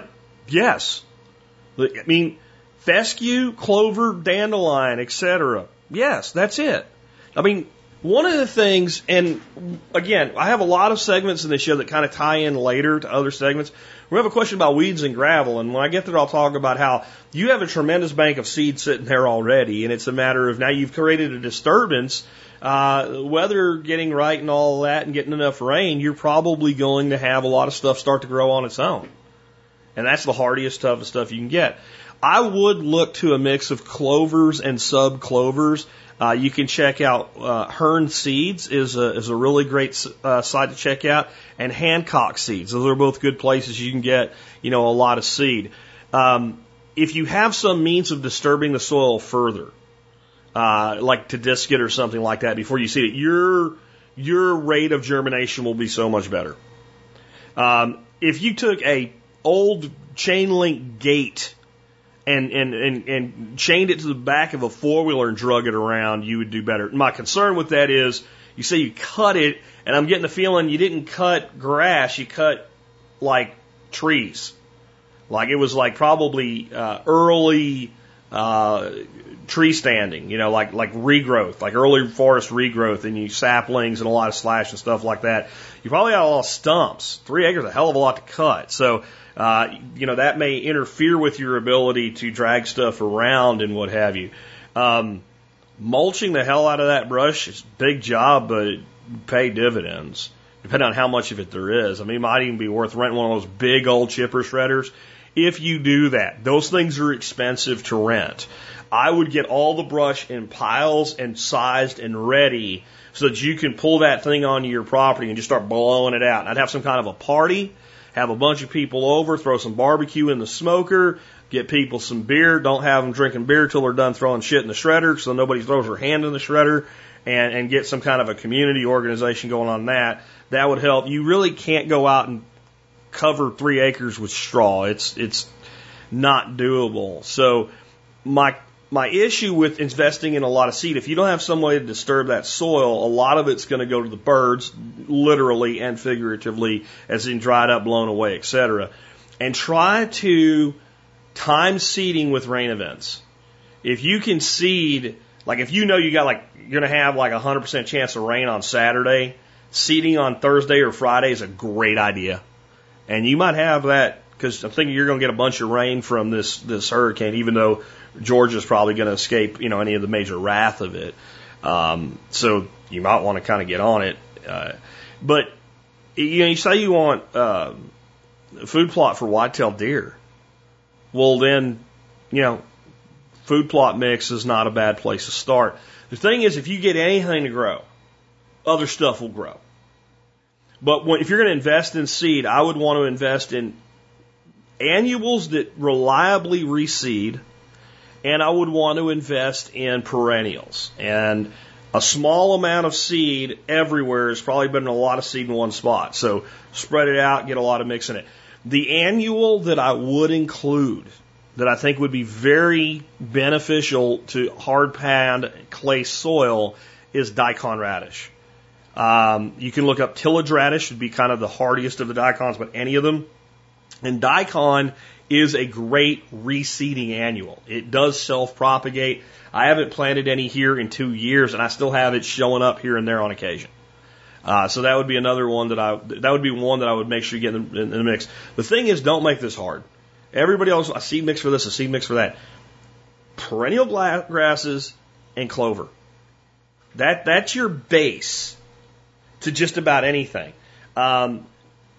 yes. I mean, fescue, clover, dandelion, etc. Yes, that's it. I mean, one of the things, and again, I have a lot of segments in this show that kind of tie in later to other segments. We have a question about weeds and gravel, and when I get there, I'll talk about how you have a tremendous bank of seed sitting there already, and it's a matter of now you've created a disturbance. Uh, weather getting right and all that, and getting enough rain, you're probably going to have a lot of stuff start to grow on its own, and that's the hardiest, toughest stuff you can get. I would look to a mix of clovers and sub clovers uh, you can check out uh, Hearn Seeds is a, is a really great uh, site to check out, and Hancock Seeds. Those are both good places you can get you know a lot of seed. Um, if you have some means of disturbing the soil further, uh, like to disc it or something like that before you seed it, your your rate of germination will be so much better. Um, if you took a old chain link gate and, and, and, and chained it to the back of a four wheeler and drug it around, you would do better. My concern with that is you say you cut it, and I'm getting the feeling you didn't cut grass, you cut like trees. Like it was like probably uh, early uh, tree standing, you know, like like regrowth, like early forest regrowth, and you saplings and a lot of slash and stuff like that. You probably got a lot of stumps. Three acres a hell of a lot to cut. So, uh, you know, that may interfere with your ability to drag stuff around and what have you. Um, mulching the hell out of that brush is a big job, but pay dividends depending on how much of it there is. I mean, it might even be worth renting one of those big old chipper shredders. If you do that, those things are expensive to rent. I would get all the brush in piles and sized and ready so that you can pull that thing onto your property and just start blowing it out. And I'd have some kind of a party, have a bunch of people over, throw some barbecue in the smoker, get people some beer. Don't have them drinking beer till they're done throwing shit in the shredder so nobody throws their hand in the shredder and, and get some kind of a community organization going on that. That would help. You really can't go out and cover three acres with straw. It's, it's not doable. So my my issue with investing in a lot of seed, if you don't have some way to disturb that soil, a lot of it's going to go to the birds, literally and figuratively, as in dried up, blown away, etc. And try to time seeding with rain events. If you can seed, like if you know you got like, you're going to have like a 100% chance of rain on Saturday, seeding on Thursday or Friday is a great idea. And you might have that because I'm thinking you're going to get a bunch of rain from this, this hurricane, even though Georgia's probably going to escape, you know, any of the major wrath of it. Um, so you might want to kind of get on it. Uh, but you know, you say you want uh, food plot for whitetail deer. Well, then, you know, food plot mix is not a bad place to start. The thing is, if you get anything to grow, other stuff will grow. But when, if you're going to invest in seed, I would want to invest in annuals that reliably reseed and I would want to invest in perennials. And a small amount of seed everywhere is probably better than a lot of seed in one spot. So spread it out, get a lot of mix in it. The annual that I would include that I think would be very beneficial to hard panned clay soil is daikon radish. Um, you can look up tillage radish, would be kind of the hardiest of the daikons, but any of them. And daikon is a great reseeding annual. It does self propagate. I haven't planted any here in two years, and I still have it showing up here and there on occasion. Uh, so that would be another one that I that would be one that I would make sure you get in the, in the mix. The thing is, don't make this hard. Everybody else, a seed mix for this, a seed mix for that. Perennial grasses and clover. That that's your base to just about anything. Um,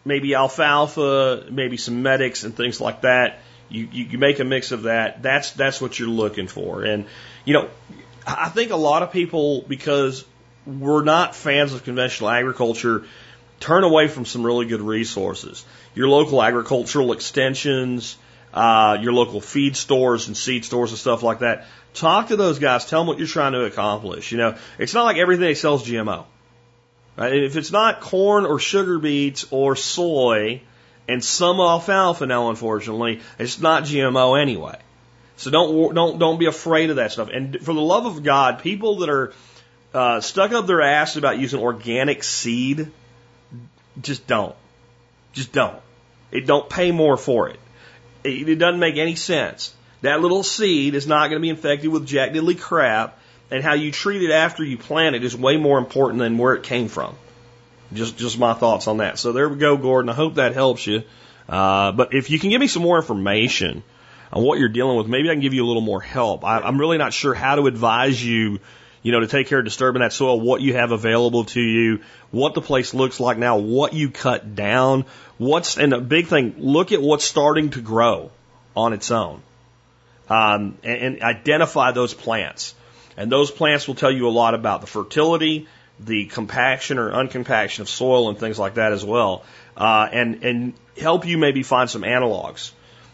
maybe alfalfa, maybe some medics and things like that. You, you, you make a mix of that. That's, that's what you're looking for. And, you know, I think a lot of people, because we're not fans of conventional agriculture, turn away from some really good resources. Your local agricultural extensions, uh, your local feed stores and seed stores and stuff like that. Talk to those guys. Tell them what you're trying to accomplish. You know, it's not like everything they sell is GMO. Right? If it's not corn or sugar beets or soy and some alfalfa now, unfortunately, it's not GMO anyway. So don't don't don't be afraid of that stuff. And for the love of God, people that are uh, stuck up their ass about using organic seed, just don't. Just don't. It don't pay more for it. It, it doesn't make any sense. That little seed is not going to be infected with jack diddly crap and how you treat it after you plant it is way more important than where it came from. Just, just my thoughts on that. So there we go, Gordon. I hope that helps you. Uh, but if you can give me some more information on what you're dealing with, maybe I can give you a little more help. I, I'm really not sure how to advise you, you know, to take care of disturbing that soil, what you have available to you, what the place looks like now, what you cut down, what's, and a big thing, look at what's starting to grow on its own. Um, and, and identify those plants. And those plants will tell you a lot about the fertility, the compaction or uncompaction of soil and things like that as well. Uh, and, and help you maybe find some analogs.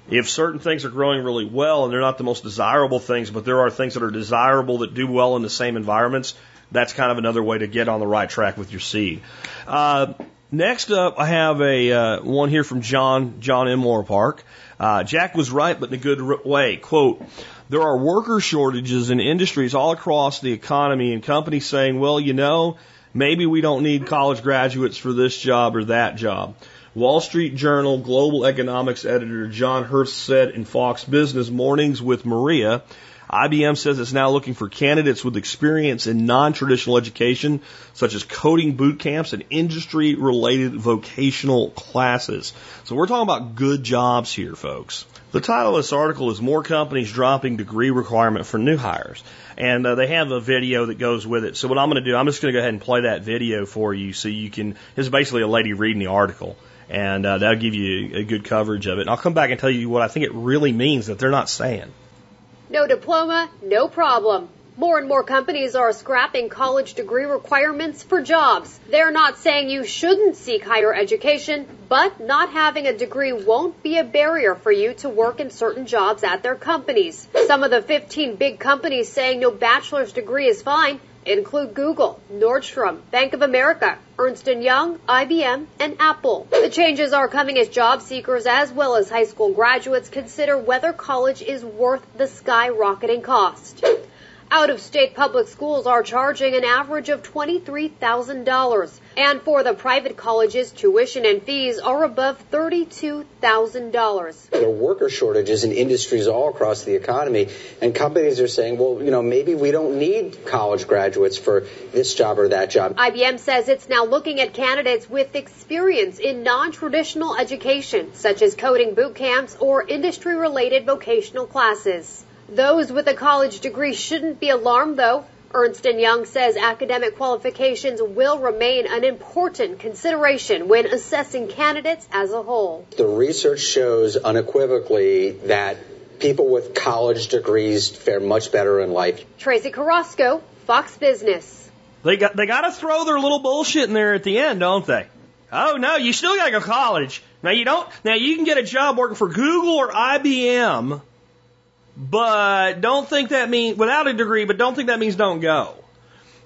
If certain things are growing really well and they're not the most desirable things, but there are things that are desirable that do well in the same environments, that's kind of another way to get on the right track with your seed. Uh, next up, I have a uh, one here from John John M. Moorpark. Uh, Jack was right, but in a good way. Quote: there are worker shortages in industries all across the economy and companies saying, well, you know, Maybe we don't need college graduates for this job or that job. Wall Street Journal global economics editor John Hurst said in Fox Business Mornings with Maria, IBM says it's now looking for candidates with experience in non-traditional education, such as coding boot camps and industry related vocational classes. So we're talking about good jobs here, folks. The title of this article is More Companies Dropping Degree Requirement for New Hires. And uh, they have a video that goes with it. So what I'm going to do, I'm just going to go ahead and play that video for you so you can, it's basically a lady reading the article. And uh, that'll give you a good coverage of it. And I'll come back and tell you what I think it really means that they're not saying. No diploma, no problem. More and more companies are scrapping college degree requirements for jobs. They're not saying you shouldn't seek higher education, but not having a degree won't be a barrier for you to work in certain jobs at their companies. Some of the 15 big companies saying no bachelor's degree is fine include Google, Nordstrom, Bank of America, Ernst & Young, IBM, and Apple. The changes are coming as job seekers as well as high school graduates consider whether college is worth the skyrocketing cost. Out of state public schools are charging an average of $23,000. And for the private colleges, tuition and fees are above $32,000. There are worker shortages in industries all across the economy, and companies are saying, well, you know, maybe we don't need college graduates for this job or that job. IBM says it's now looking at candidates with experience in non-traditional education, such as coding boot camps or industry-related vocational classes. Those with a college degree shouldn't be alarmed though. Ernst & Young says academic qualifications will remain an important consideration when assessing candidates as a whole. The research shows unequivocally that people with college degrees fare much better in life. Tracee Carrasco, Fox Business. They got they got to throw their little bullshit in there at the end, don't they? Oh no, you still got to go to college. Now you don't. Now you can get a job working for Google or IBM but don't think that means without a degree, but don't think that means don't go.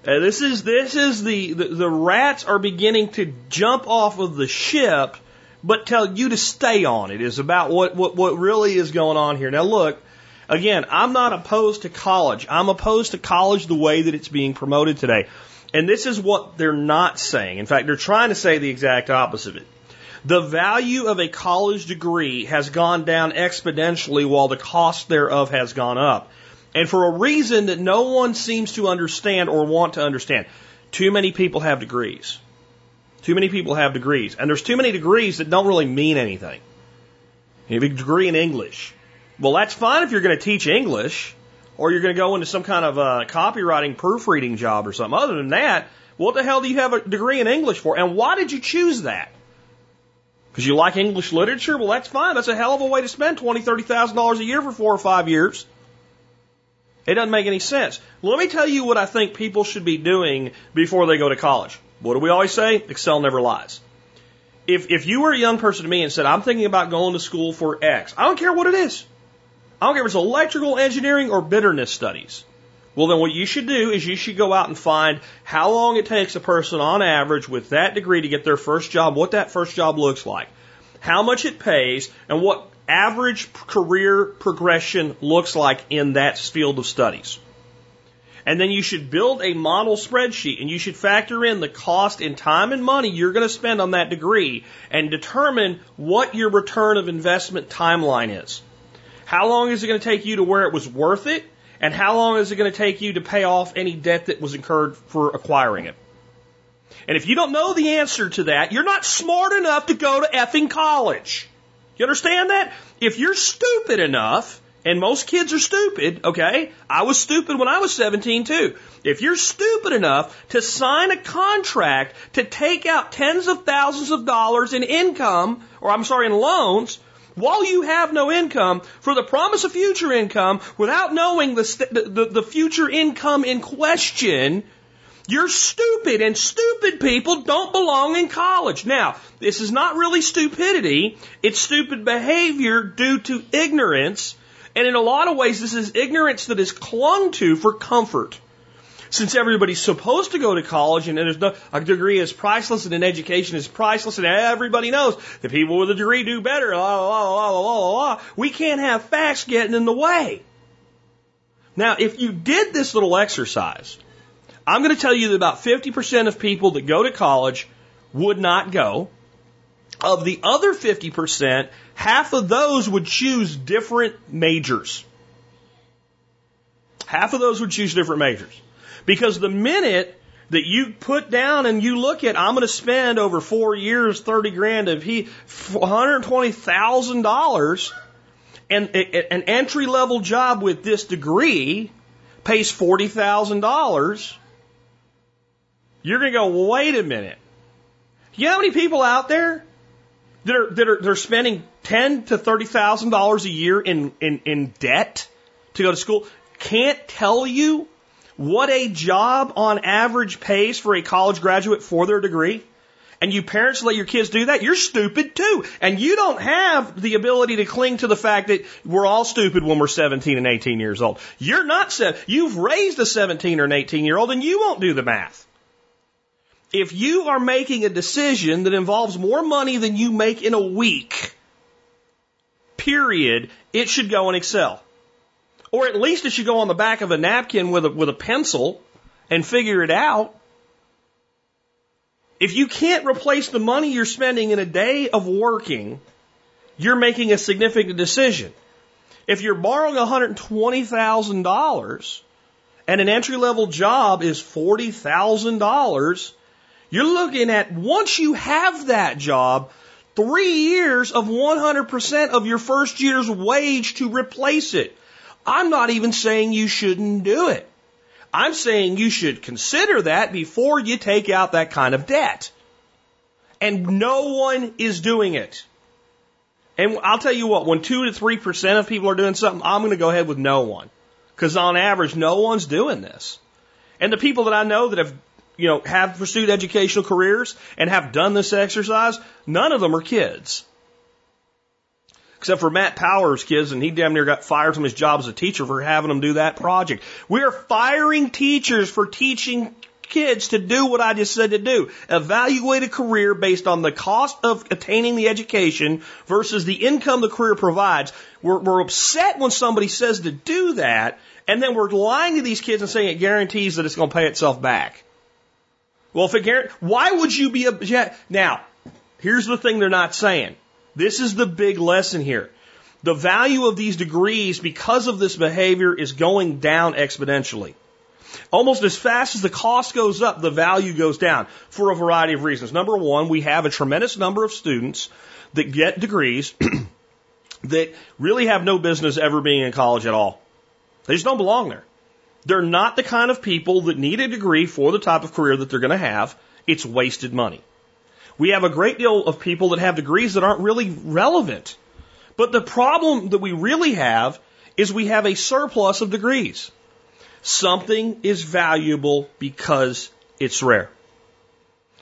Uh, this is this is the, the the rats are beginning to jump off of the ship, but tell you to stay on it is about what what what really is going on here. Now look, again, I'm not opposed to college. I'm opposed to college the way that it's being promoted today. And this is what they're not saying. In fact, they're trying to say the exact opposite of it. The value of a college degree has gone down exponentially while the cost thereof has gone up. And for a reason that no one seems to understand or want to understand. Too many people have degrees. Too many people have degrees. And there's too many degrees that don't really mean anything. You have a degree in English. Well, that's fine if you're going to teach English or you're going to go into some kind of a copywriting proofreading job or something. Other than that, what the hell do you have a degree in English for? And why did you choose that? Because you like English literature? Well, that's fine. That's a hell of a way to spend twenty, thirty thousand dollars a year for four or five years. It doesn't make any sense. Let me tell you what I think people should be doing before they go to college. What do we always say? Excel never lies. If if you were a young person to me and said, I'm thinking about going to school for X, I don't care what it is. I don't care if it's electrical engineering or bitterness studies. Well, then what you should do is you should go out and find how long it takes a person on average with that degree to get their first job, what that first job looks like, how much it pays, and what average career progression looks like in that field of studies. And then you should build a model spreadsheet and you should factor in the cost in time and money you're going to spend on that degree and determine what your return of investment timeline is. How long is it going to take you to where it was worth it? And how long is it going to take you to pay off any debt that was incurred for acquiring it? And if you don't know the answer to that, you're not smart enough to go to effing college. You understand that? If you're stupid enough, and most kids are stupid, okay? I was stupid when I was 17 too. If you're stupid enough to sign a contract to take out tens of thousands of dollars in income, or I'm sorry, in loans, while you have no income for the promise of future income without knowing the, the, the future income in question, you're stupid and stupid people don't belong in college. Now, this is not really stupidity. It's stupid behavior due to ignorance. And in a lot of ways, this is ignorance that is clung to for comfort since everybody's supposed to go to college and there's no, a degree is priceless and an education is priceless and everybody knows the people with a degree do better, la, la, la, la, la, la, we can't have facts getting in the way. Now, if you did this little exercise I'm going to tell you that about 50% of people that go to college would not go. Of the other 50%, half of those would choose different majors. Half of those would choose different majors. Because the minute that you put down and you look at, I'm going to spend over four years, 30 grand of he, $120,000 and an entry level job with this degree pays $40,000. You're going to go, wait a minute. You know how many people out there that are, that are, they're spending ten to thirty thousand dollars a year in, in, in debt to go to school? Can't tell you what a job on average pays for a college graduate for their degree, and you parents let your kids do that, you're stupid too. And you don't have the ability to cling to the fact that we're all stupid when we're 17 and 18 years old. You're not, se- you've raised a 17 or an 18 year old and you won't do the math. If you are making a decision that involves more money than you make in a week, period, it should go in Excel. Or at least it should go on the back of a napkin with a, with a pencil and figure it out. If you can't replace the money you're spending in a day of working, you're making a significant decision. If you're borrowing $120,000 and an entry level job is $40,000, you're looking at once you have that job, three years of 100% of your first year's wage to replace it. I'm not even saying you shouldn't do it. I'm saying you should consider that before you take out that kind of debt. And no one is doing it. And I'll tell you what, when two to three percent of people are doing something, I'm going to go ahead with no one. Because on average, no one's doing this. And the people that I know that have, you know, have pursued educational careers and have done this exercise, none of them are kids except for Matt Powers' kids, and he damn near got fired from his job as a teacher for having them do that project. We are firing teachers for teaching kids to do what I just said to do. Evaluate a career based on the cost of attaining the education versus the income the career provides. We're, we're upset when somebody says to do that, and then we're lying to these kids and saying it guarantees that it's going to pay itself back. Well, if it guarantees, why would you be a, now, here's the thing they're not saying. This is the big lesson here. The value of these degrees because of this behavior is going down exponentially. Almost as fast as the cost goes up, the value goes down for a variety of reasons. Number one, we have a tremendous number of students that get degrees that really have no business ever being in college at all. They just don't belong there. They're not the kind of people that need a degree for the type of career that they're going to have. It's wasted money. We have a great deal of people that have degrees that aren't really relevant. But the problem that we really have is we have a surplus of degrees. Something is valuable because it's rare.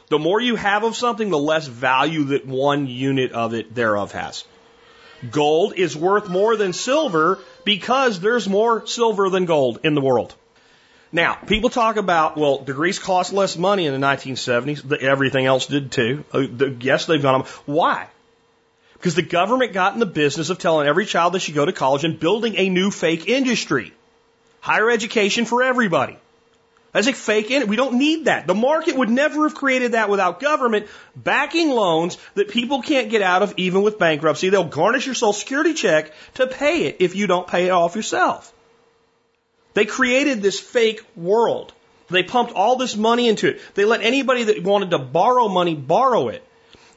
The more you have of something, the less value that one unit of it thereof has. Gold is worth more than silver because there's more silver than gold in the world. Now, people talk about, well, degrees cost less money in the 1970s. Everything else did too. Uh, yes, they've gone. Why? Because the government got in the business of telling every child they should go to college and building a new fake industry. Higher education for everybody. That's a fake in We don't need that. The market would never have created that without government backing loans that people can't get out of even with bankruptcy. They'll garnish your social security check to pay it if you don't pay it off yourself. They created this fake world. They pumped all this money into it. They let anybody that wanted to borrow money borrow it.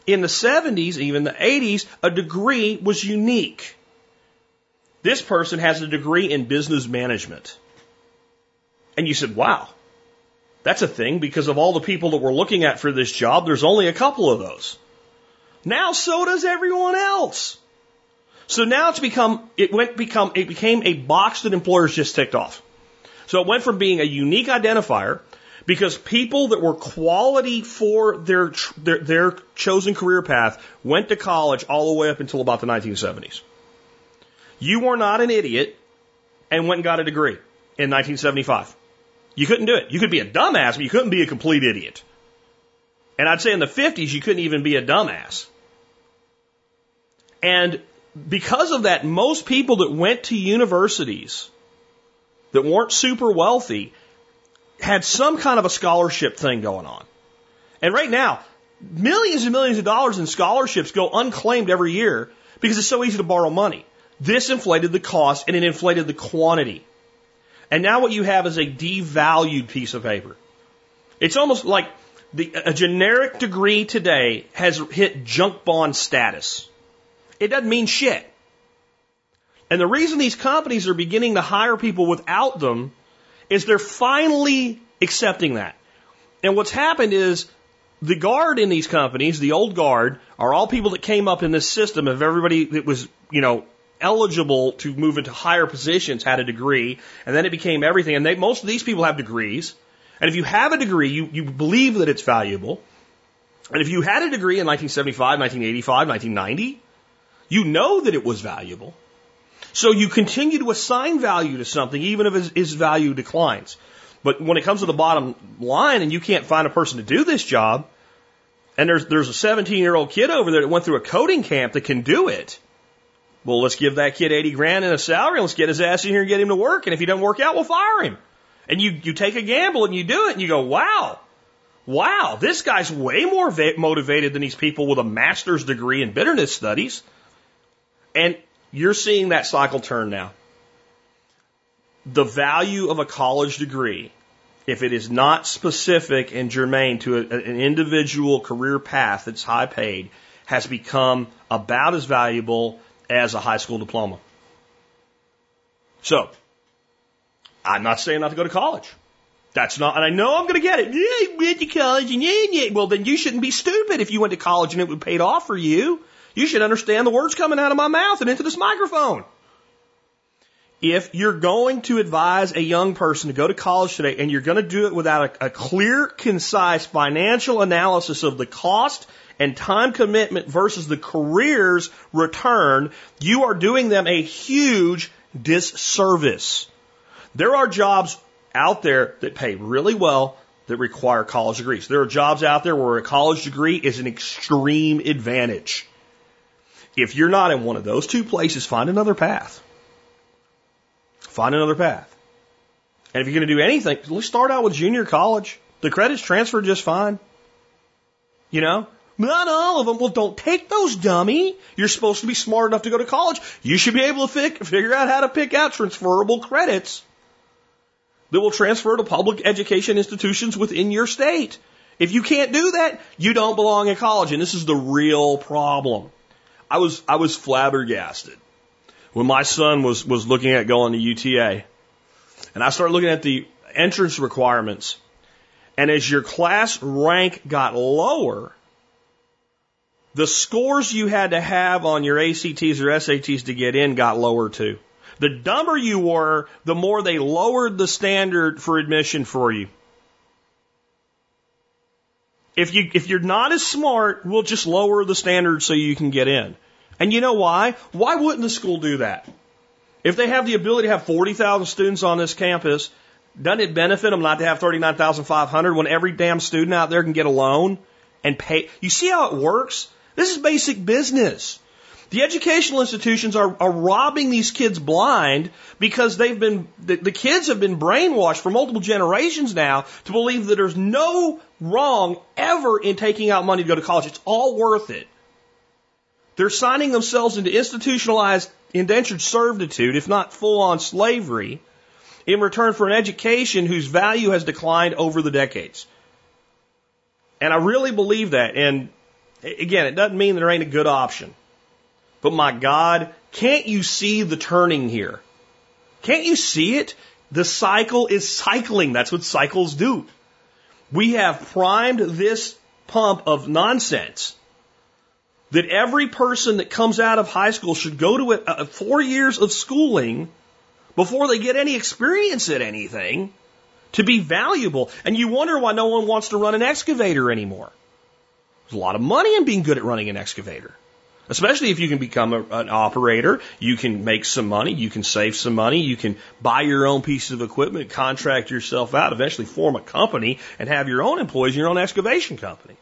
In the 70s, even the 80s, a degree was unique. This person has a degree in business management. And you said, wow, that's a thing because of all the people that we're looking at for this job, there's only a couple of those. Now so does everyone else. So now it's become, it went become, it became a box that employers just ticked off. So it went from being a unique identifier because people that were quality for their, their, their chosen career path went to college all the way up until about the 1970s. You were not an idiot and went and got a degree in 1975. You couldn't do it. You could be a dumbass, but you couldn't be a complete idiot. And I'd say in the 50s, you couldn't even be a dumbass. And because of that, most people that went to universities that weren't super wealthy had some kind of a scholarship thing going on. And right now, millions and millions of dollars in scholarships go unclaimed every year because it's so easy to borrow money. This inflated the cost and it inflated the quantity. And now what you have is a devalued piece of paper. It's almost like the, a generic degree today has hit junk bond status. It doesn't mean shit. And the reason these companies are beginning to hire people without them is they're finally accepting that. And what's happened is the guard in these companies, the old guard, are all people that came up in this system of everybody that was, you know, eligible to move into higher positions had a degree, and then it became everything. And they, most of these people have degrees. And if you have a degree, you, you believe that it's valuable. And if you had a degree in 1975, 1985, 1990, you know that it was valuable. So you continue to assign value to something even if its, its value declines. But when it comes to the bottom line and you can't find a person to do this job, and there's, there's a 17 year old kid over there that went through a coding camp that can do it, well, let's give that kid 80 grand in a salary. And let's get his ass in here and get him to work. And if he doesn't work out, we'll fire him. And you, you take a gamble and you do it and you go, wow, wow, this guy's way more motivated than these people with a master's degree in bitterness studies. And you're seeing that cycle turn now. The value of a college degree, if it is not specific and germane to a, an individual career path that's high paid, has become about as valuable as a high school diploma. So, I'm not saying not to go to college. That's not, and I know I'm going to get it. Yeah, went to college and yeah, yeah. Well, then you shouldn't be stupid if you went to college and it would paid off for you. You should understand the words coming out of my mouth and into this microphone. If you're going to advise a young person to go to college today and you're going to do it without a, a clear, concise financial analysis of the cost and time commitment versus the career's return, you are doing them a huge disservice. There are jobs out there that pay really well that require college degrees. There are jobs out there where a college degree is an extreme advantage. If you're not in one of those two places, find another path. Find another path. And if you're going to do anything, let's start out with junior college. The credits transfer just fine. You know, not all of them. Well, don't take those, dummy. You're supposed to be smart enough to go to college. You should be able to fi- figure out how to pick out transferable credits that will transfer to public education institutions within your state. If you can't do that, you don't belong in college. And this is the real problem. I was, I was flabbergasted when my son was, was looking at going to UTA. And I started looking at the entrance requirements. And as your class rank got lower, the scores you had to have on your ACTs or SATs to get in got lower too. The dumber you were, the more they lowered the standard for admission for you. If you if you're not as smart, we'll just lower the standard so you can get in. And you know why? Why wouldn't the school do that? If they have the ability to have 40,000 students on this campus, doesn't it benefit them not to have 39,500 when every damn student out there can get a loan and pay? You see how it works? This is basic business. The educational institutions are, are robbing these kids blind because they've been, the, the kids have been brainwashed for multiple generations now to believe that there's no wrong ever in taking out money to go to college. It's all worth it. They're signing themselves into institutionalized indentured servitude, if not full on slavery, in return for an education whose value has declined over the decades. And I really believe that. And Again, it doesn't mean there ain't a good option. But my God, can't you see the turning here? Can't you see it? The cycle is cycling. That's what cycles do. We have primed this pump of nonsense that every person that comes out of high school should go to a uh, four years of schooling before they get any experience at anything to be valuable. And you wonder why no one wants to run an excavator anymore. There's a lot of money in being good at running an excavator. Especially if you can become a, an operator, you can make some money, you can save some money, you can buy your own piece of equipment, contract yourself out, eventually form a company and have your own employees your own excavation company.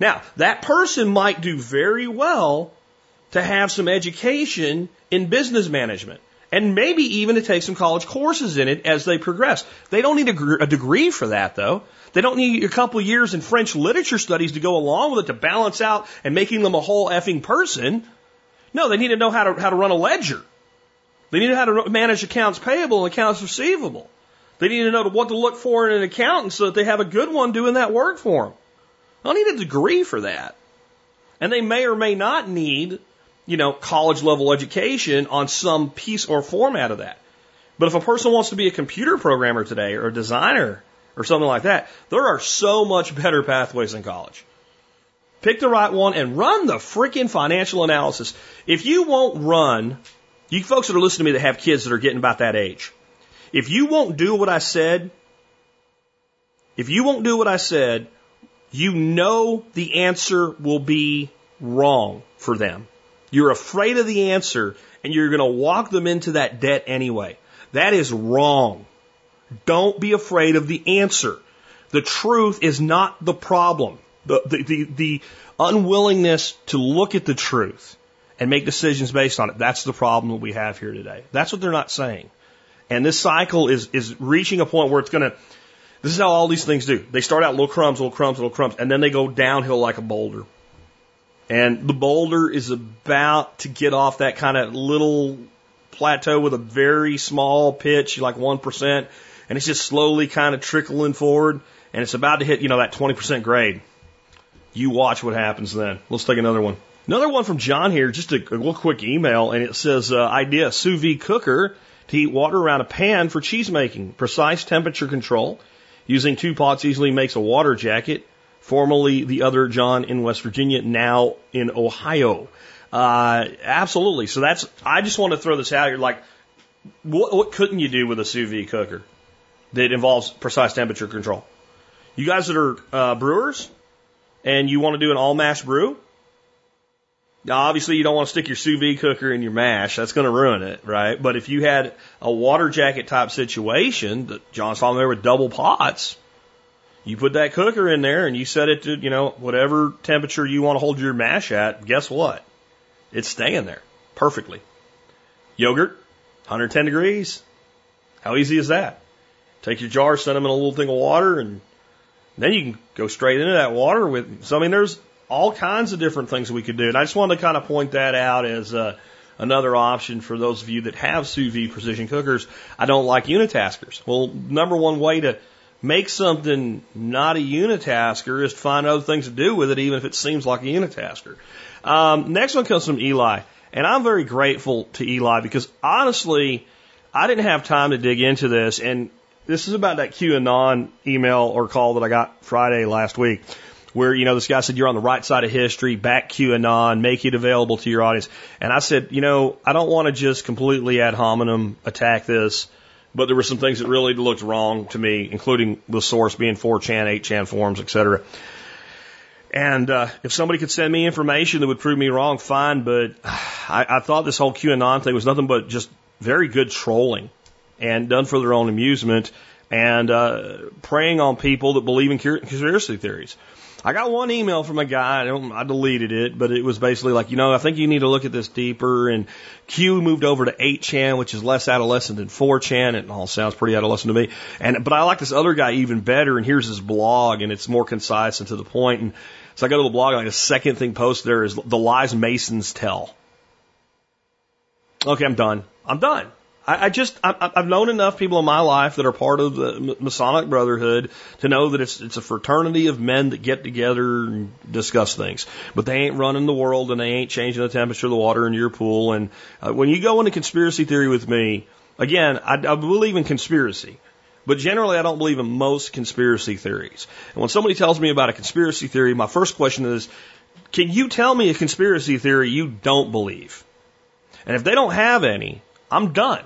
Now, that person might do very well to have some education in business management And maybe even to take some college courses in it as they progress. They don't need a, a degree for that though. They don't need a couple years in French literature studies to go along with it to balance out and making them a whole effing person. No, they need to know how to, how to run a ledger. They need to know how to manage accounts payable and accounts receivable. They need to know what to look for in an accountant so that they have a good one doing that work for them. They don't need a degree for that. And they may or may not need, you know, college level education on some piece or format of that. But if a person wants to be a computer programmer today or a designer or something like that, there are so much better pathways in college. Pick the right one and run the freaking financial analysis. If you won't run, you folks that are listening to me that have kids that are getting about that age, if you won't do what I said, if you won't do what I said, you know the answer will be wrong for them. You're afraid of the answer and you're going to walk them into that debt anyway. That is wrong. Don't be afraid of the answer. The truth is not the problem. The, the, the, the unwillingness to look at the truth and make decisions based on it. That's the problem that we have here today. That's what they're not saying. And this cycle is, is reaching a point where it's going to, this is how all these things do. They start out little crumbs, little crumbs, little crumbs, and then they go downhill like a boulder. And the boulder is about to get off that kind of little plateau with a very small pitch, like 1%, and it's just slowly kind of trickling forward, and it's about to hit, you know, that 20% grade. You watch what happens then. Let's take another one. Another one from John here, just a, a little quick email, and it says, uh, idea, sous vide cooker to heat water around a pan for cheese making. Precise temperature control. Using two pots easily makes a water jacket. Formerly the other John in West Virginia, now in Ohio. Uh, absolutely. So that's, I just want to throw this out here. Like, what, what couldn't you do with a sous vide cooker that involves precise temperature control? You guys that are uh, brewers and you want to do an all mash brew, now, obviously, you don't want to stick your sous vide cooker in your mash. That's going to ruin it, right? But if you had a water jacket type situation that John's there with double pots, you put that cooker in there and you set it to, you know, whatever temperature you want to hold your mash at. Guess what? It's staying there perfectly. Yogurt, 110 degrees. How easy is that? Take your jar, set them in a little thing of water, and then you can go straight into that water with. So I mean, there's all kinds of different things we could do. And I just wanted to kind of point that out as uh, another option for those of you that have sous vide precision cookers. I don't like unitaskers. Well, number one way to make something not a unitasker is to find other things to do with it, even if it seems like a unitasker. Um, next one comes from Eli. And I'm very grateful to Eli because honestly, I didn't have time to dig into this. And this is about that QAnon email or call that I got Friday last week where, you know, this guy said, you're on the right side of history, back QAnon, make it available to your audience. And I said, you know, I don't want to just completely ad hominem attack this, but there were some things that really looked wrong to me, including the source being 4chan, 8chan forums, et cetera. And uh, if somebody could send me information that would prove me wrong, fine. But I, I thought this whole QAnon thing was nothing but just very good trolling and done for their own amusement and uh, preying on people that believe in conspiracy theories. I got one email from a guy. I, don't, I deleted it, but it was basically like, you know, I think you need to look at this deeper. And Q moved over to 8chan, which is less adolescent than 4chan. It all sounds pretty adolescent to me. And but I like this other guy even better. And here's his blog, and it's more concise and to the point. And so I go to the blog, and like the second thing posted there is the lies Masons tell. Okay, I'm done. I'm done. I, I just I, I've known enough people in my life that are part of the Masonic Brotherhood to know that it's it's a fraternity of men that get together and discuss things. But they ain't running the world and they ain't changing the temperature of the water in your pool. And uh, when you go into conspiracy theory with me, again, I, I believe in conspiracy. But generally, I don't believe in most conspiracy theories. And when somebody tells me about a conspiracy theory, my first question is, can you tell me a conspiracy theory you don't believe? And if they don't have any, I'm done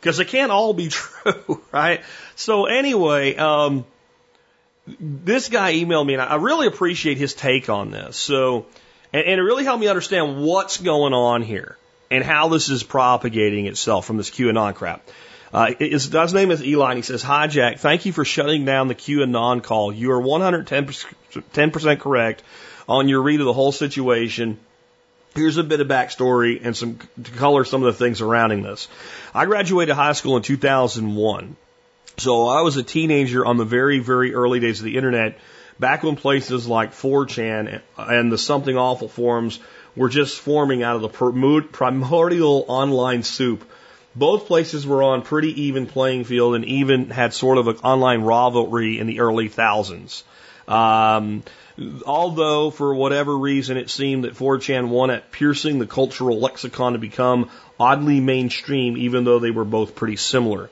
because it can't all be true, right? So anyway, um, this guy emailed me, and I really appreciate his take on this. So, and, and it really helped me understand what's going on here and how this is propagating itself from this QAnon crap. Uh, his, his name is Eli, and he says, Hi, Jack. Thank you for shutting down the QAnon call. You are 110% correct on your read of the whole situation Here's a bit of backstory and some to color some of the things surrounding this. I graduated high school in 2001. So I was a teenager on the very, very early days of the internet, back when places like 4chan and the Something Awful forums were just forming out of the primordial online soup. Both places were on pretty even playing field and even had sort of an online rivalry in the early thousands. Um, although for whatever reason it seemed that 4chan won at piercing the cultural lexicon to become oddly mainstream, even though they were both pretty similar.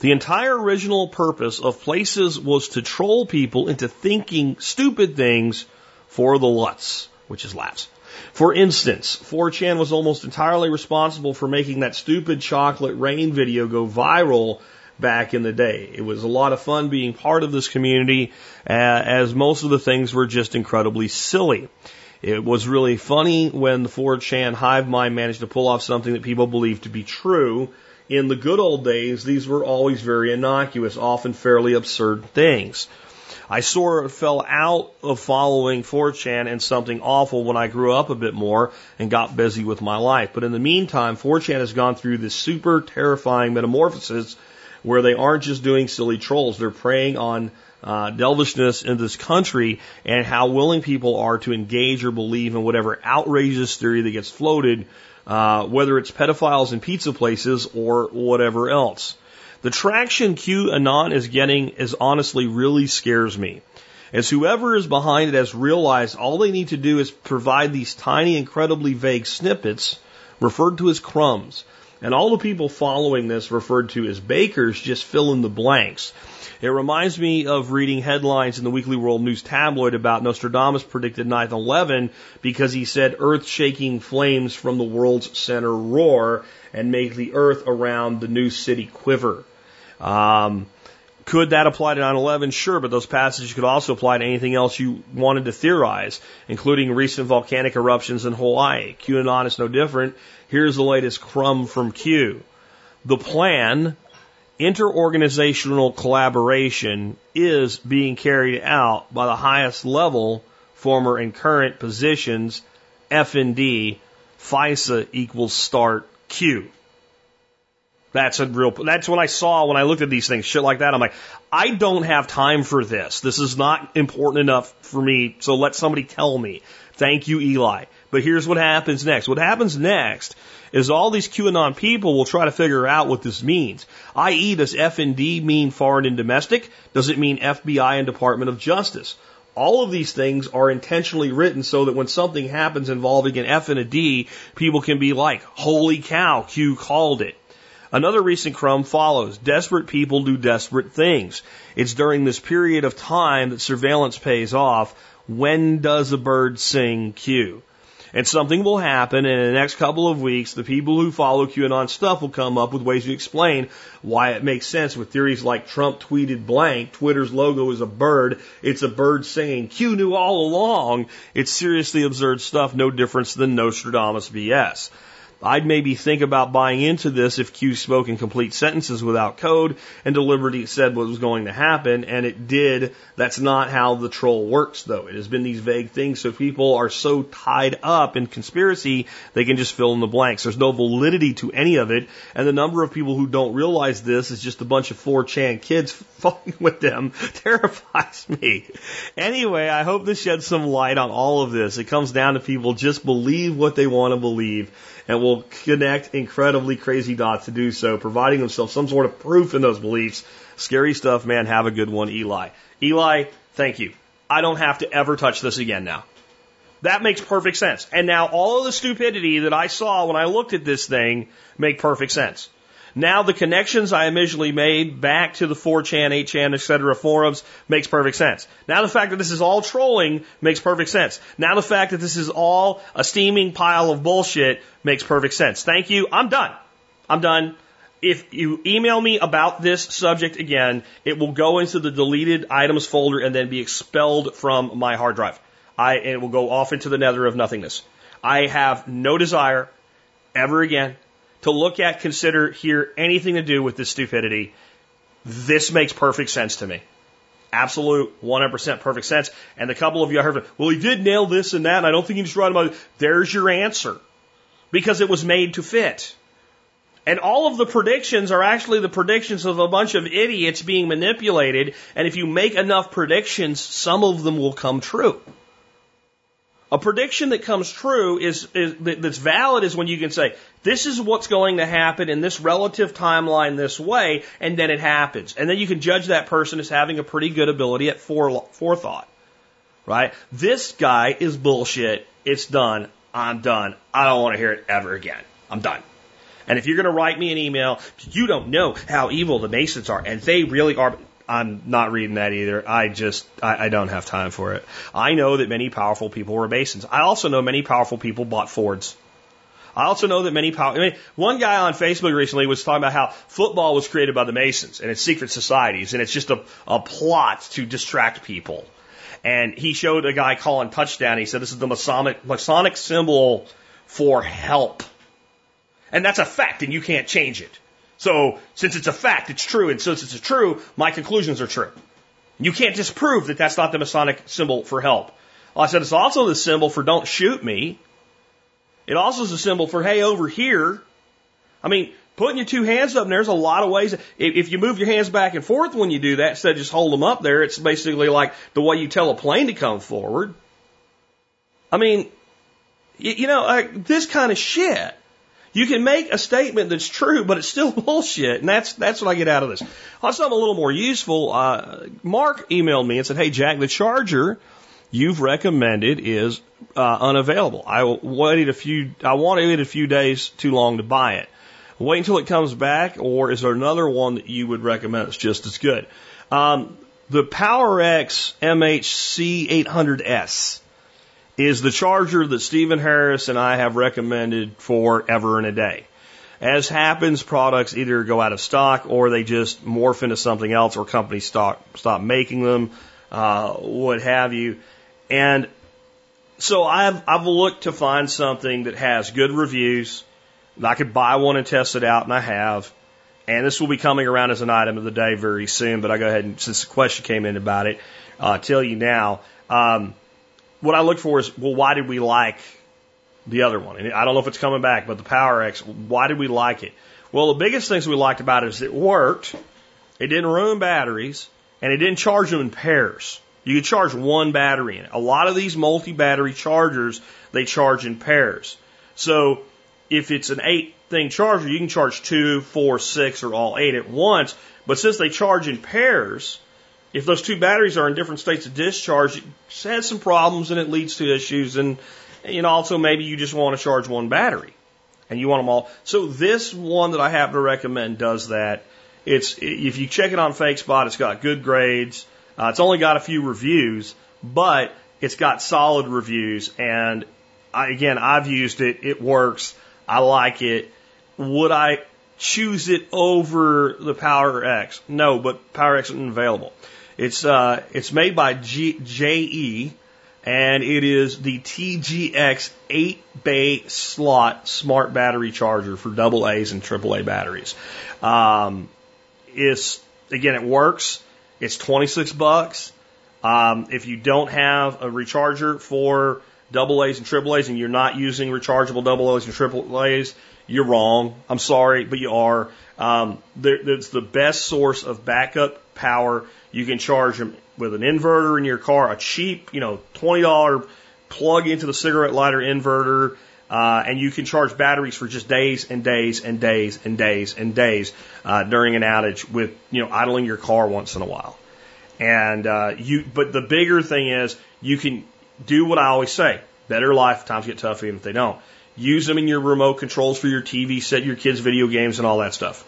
The entire original purpose of places was to troll people into thinking stupid things for the lulz, which is laughs. For instance, 4chan was almost entirely responsible for making that stupid chocolate rain video go viral back in the day. It was a lot of fun being part of this community, uh, as most of the things were just incredibly silly. It was really funny when the 4chan hive mind managed to pull off something that people believed to be true. In the good old days, these were always very innocuous, often fairly absurd things. I sort of fell out of following 4chan and something awful when I grew up a bit more and got busy with my life. But in the meantime, 4chan has gone through this super terrifying metamorphosis where they aren't just doing silly trolls, they're preying on uh, delvishness in this country and how willing people are to engage or believe in whatever outrageous theory that gets floated, uh, whether it's pedophiles in pizza places or whatever else. The traction Q QAnon is getting is honestly really scares me. As whoever is behind it has realized all they need to do is provide these tiny, incredibly vague snippets referred to as crumbs and all the people following this referred to as bakers just fill in the blanks. It reminds me of reading headlines in the Weekly World News tabloid about Nostradamus predicted 9-11 because he said earth-shaking flames from the world's center roar and make the earth around the new city quiver. Um, could that apply to 9-11? Sure, but those passages could also apply to anything else you wanted to theorize, including recent volcanic eruptions in Hawaii. QAnon is no different. Here's the latest crumb from Q. The plan, interorganizational collaboration, is being carried out by the highest level, former and current positions, F and D, FISA equals start Q. That's a real, that's what I saw when I looked at these things, shit like that. I'm like, I don't have time for this. This is not important enough for me, so let somebody tell me. Thank you, Eli. But here's what happens next. What happens next is all these QAnon people will try to figure out what this means. I.e., does F and D mean foreign and domestic? Does it mean FBI and Department of Justice? All of these things are intentionally written so that when something happens involving an F and a D, people can be like, holy cow, Q called it. Another recent crumb follows. Desperate people do desperate things. It's during this period of time that surveillance pays off. When does a bird sing Q? And something will happen, and in the next couple of weeks, the people who follow QAnon stuff will come up with ways to explain why it makes sense with theories like Trump tweeted blank, Twitter's logo is a bird, it's a bird singing, Q knew all along. It's seriously absurd stuff, no difference than Nostradamus BS. I'd maybe think about buying into this if Q spoke in complete sentences without code and deliberately said what was going to happen, and it did. That's not how the troll works, though. It has been these vague things, so people are so tied up in conspiracy, they can just fill in the blanks. There's no validity to any of it, and the number of people who don't realize this is just a bunch of 4chan kids fucking with them terrifies me. Anyway, I hope this sheds some light on all of this. It comes down to people just believe what they want to believe and will connect incredibly crazy dots to do so, providing themselves some sort of proof in those beliefs. Scary stuff, man. Have a good one, Eli. Eli, thank you. I don't have to ever touch this again now. That makes perfect sense. And now all of the stupidity that I saw when I looked at this thing make perfect sense. Now the connections I initially made back to the 4chan, 8chan, etc. forums makes perfect sense. Now the fact that this is all trolling makes perfect sense. Now the fact that this is all a steaming pile of bullshit makes perfect sense. Thank you. I'm done. I'm done. If you email me about this subject again, it will go into the deleted items folder and then be expelled from my hard drive. I, it will go off into the nether of nothingness. I have no desire ever again to look at, consider, hear anything to do with this stupidity, this makes perfect sense to me. Absolute 100% perfect sense. And the couple of you I heard, well, he did nail this and that, and I don't think he just write about it. There's your answer. Because it was made to fit. And all of the predictions are actually the predictions of a bunch of idiots being manipulated. And if you make enough predictions, some of them will come true. A prediction that comes true is, is that's valid is when you can say, this is what's going to happen in this relative timeline this way, and then it happens. And then you can judge that person as having a pretty good ability at forethought. Right? This guy is bullshit. It's done. I'm done. I don't want to hear it ever again. I'm done. And if you're going to write me an email, you don't know how evil the Masons are, and they really are. I'm not reading that either. I just, I, I, don't have time for it. I know that many powerful people were Masons. I also know many powerful people bought Fords. I also know that many power, I mean, one guy on Facebook recently was talking about how football was created by the Masons and it's secret societies and it's just a, a plot to distract people. And he showed a guy calling touchdown. He said, this is the Masonic, Masonic symbol for help. And that's a fact and you can't change it. So since it's a fact, it's true, and since it's true, my conclusions are true. You can't disprove that that's not the Masonic symbol for help. I said it's also the symbol for don't shoot me. It also is a symbol for hey over here. I mean, putting your two hands up, there's a lot of ways. If you move your hands back and forth when you do that, instead of just hold them up there, it's basically like the way you tell a plane to come forward. I mean, you know, like this kind of shit you can make a statement that's true, but it's still bullshit, and that's that's what I get out of this. On something a little more useful, uh, Mark emailed me and said, "Hey Jack, the charger you've recommended is uh, unavailable. I waited a few. I wanted a few days too long to buy it. Wait until it comes back, or is there another one that you would recommend that's just as good?" Um, the Powerex MHC 800S is the charger that Steven Harris and I have recommended for ever and a day. As happens, products either go out of stock or they just morph into something else or companies stop, stop making them, uh, what have you. And so I've, I've looked to find something that has good reviews. I could buy one and test it out, and I have. And this will be coming around as an item of the day very soon, but I go ahead and, since the question came in about it, uh, tell you now. Um, what I look for is, well, why did we like the other one? And I don't know if it's coming back, but the Powerex, why did we like it? Well, the biggest things we liked about it is it worked, it didn't ruin batteries, and it didn't charge them in pairs. You can charge one battery in it. A lot of these multi-battery chargers, they charge in pairs. So if it's an eight thing charger, you can charge two, four, six, or all eight at once. But since they charge in pairs, if those two batteries are in different states of discharge, it has some problems and it leads to issues. And, know, also maybe you just want to charge one battery and you want them all. So this one that I happen to recommend does that. It's, if you check it on FakeSpot, it's got good grades. Uh, it's only got a few reviews, but it's got solid reviews. And I, again, I've used it. It works. I like it. Would I choose it over the Powerex? No, but Powerex isn't available. It's uh, it's made by JE, and it is the TGX 8 bay slot smart battery charger for double A's and triple A batteries. Um, again, it works. It's 26 bucks. Um, if you don't have a recharger for double A's and triple A's and you're not using rechargeable double A's and triple A's, you're wrong. I'm sorry, but you are. Um, it's the best source of backup power you can charge them with an inverter in your car, a cheap, you know, $20 plug into the cigarette lighter inverter, uh, and you can charge batteries for just days and days and days and days and days uh, during an outage with, you know, idling your car once in a while. And uh, you, but the bigger thing is you can do what I always say: better life. Times get tough even if they don't. Use them in your remote controls for your TV, set your kids' video games, and all that stuff.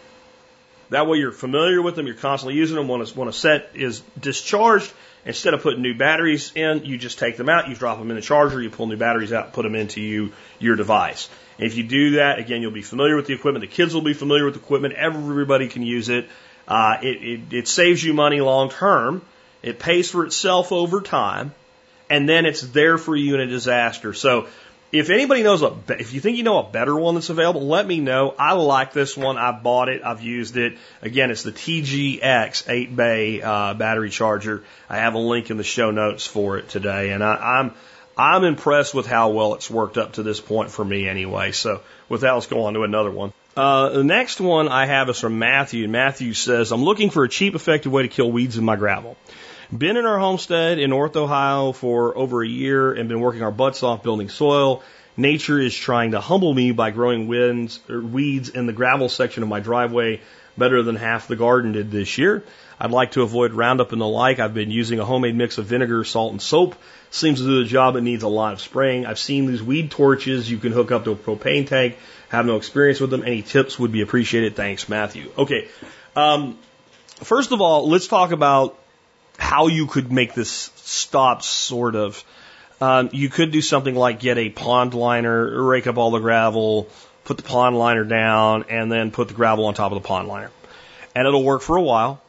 That way you're familiar with them, you're constantly using them. When a, when a set is discharged, instead of putting new batteries in, you just take them out, you drop them in the charger, you pull new batteries out, put them into you, your device. And if you do that, again, you'll be familiar with the equipment. The kids will be familiar with the equipment. Everybody can use it. Uh, it, it, it saves you money long term. It pays for itself over time. And then it's there for you in a disaster. So If anybody knows a, if you think you know a better one that's available, let me know. I like this one. I bought it. I've used it. Again, it's the TGX 8 bay uh, battery charger. I have a link in the show notes for it today, and I, I'm I'm impressed with how well it's worked up to this point for me anyway. So with that, let's go on to another one. Uh, the next one I have is from Matthew. Matthew says, I'm looking for a cheap, effective way to kill weeds in my gravel. Been in our homestead in North Ohio for over a year and been working our butts off building soil. Nature is trying to humble me by growing winds, er, weeds in the gravel section of my driveway better than half the garden did this year. I'd like to avoid Roundup and the like. I've been using a homemade mix of vinegar, salt, and soap. Seems to do the job. It needs a lot of spraying. I've seen these weed torches you can hook up to a propane tank. Have no experience with them. Any tips would be appreciated. Thanks, Matthew. Okay. Um, first of all, let's talk about how you could make this stop, sort of. Um, you could do something like get a pond liner, rake up all the gravel, put the pond liner down, and then put the gravel on top of the pond liner. And it'll work for a while.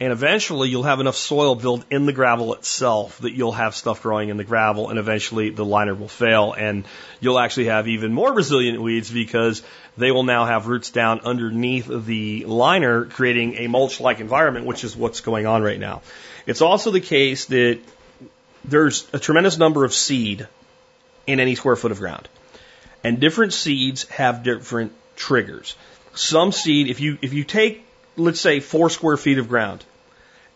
And eventually you'll have enough soil built in the gravel itself that you'll have stuff growing in the gravel and eventually the liner will fail and you'll actually have even more resilient weeds because they will now have roots down underneath the liner creating a mulch like environment, which is what's going on right now. It's also the case that there's a tremendous number of seed in any square foot of ground. And different seeds have different triggers. Some seed, if you, if you take, let's say, four square feet of ground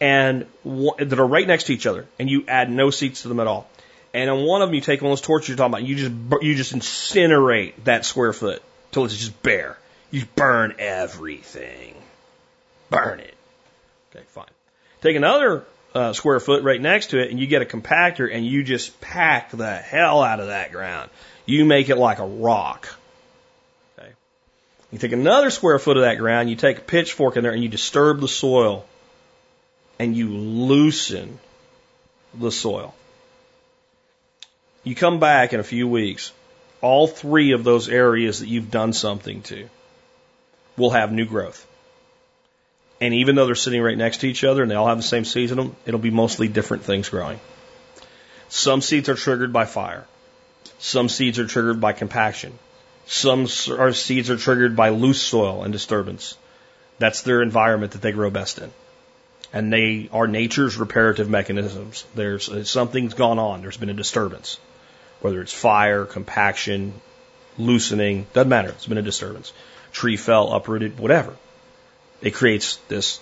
and that are right next to each other, and you add no seeds to them at all. And on one of them, you take one of those torches you're talking about, you just you just incinerate that square foot till it's just bare. You burn everything, burn it. Okay, fine. Take another uh, square foot right next to it, and you get a compactor, and you just pack the hell out of that ground. You make it like a rock. Okay. You take another square foot of that ground, you take a pitchfork in there, and you disturb the soil and you loosen the soil. You come back in a few weeks, all three of those areas that you've done something to will have new growth. And even though they're sitting right next to each other and they all have the same seeds in them, it'll be mostly different things growing. Some seeds are triggered by fire. Some seeds are triggered by compaction. Some are, seeds are triggered by loose soil and disturbance. That's their environment that they grow best in and they are nature's reparative mechanisms. There's something's gone on. There's been a disturbance, whether it's fire, compaction, loosening, doesn't matter. It's been a disturbance. Tree fell, uprooted, whatever. It creates this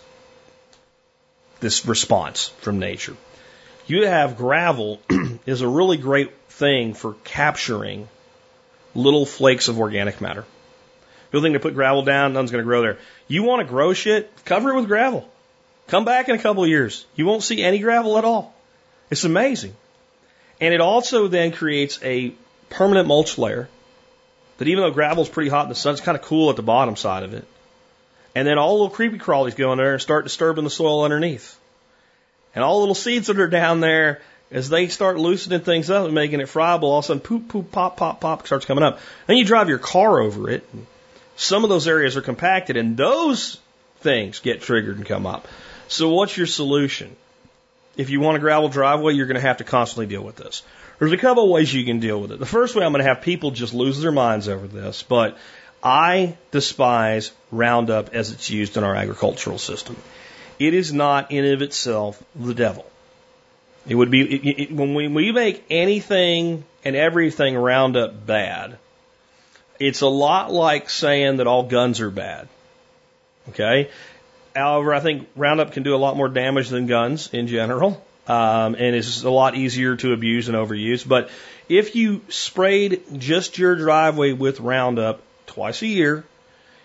this response from nature. You have gravel is a really great thing for capturing little flakes of organic matter. People think to put gravel down, nothing's going to grow there. You want to grow shit, cover it with gravel. Come back in a couple of years. You won't see any gravel at all. It's amazing. And it also then creates a permanent mulch layer that even though gravel's pretty hot in the sun, it's kind of cool at the bottom side of it. And then all the little creepy crawlies go in there and start disturbing the soil underneath. And all the little seeds that are down there, as they start loosening things up and making it friable, all of a sudden poop, poop, pop, pop, pop starts coming up. Then you drive your car over it. Some of those areas are compacted and those things get triggered and come up. So what's your solution? If you want a gravel driveway, you're going to have to constantly deal with this. There's a couple of ways you can deal with it. The first way I'm going to have people just lose their minds over this, but I despise Roundup as it's used in our agricultural system. It is not in of itself the devil. It would be it, it, when we, we make anything and everything Roundup bad. It's a lot like saying that all guns are bad. Okay, However, I think Roundup can do a lot more damage than guns in general, um, and is a lot easier to abuse and overuse. But if you sprayed just your driveway with Roundup twice a year,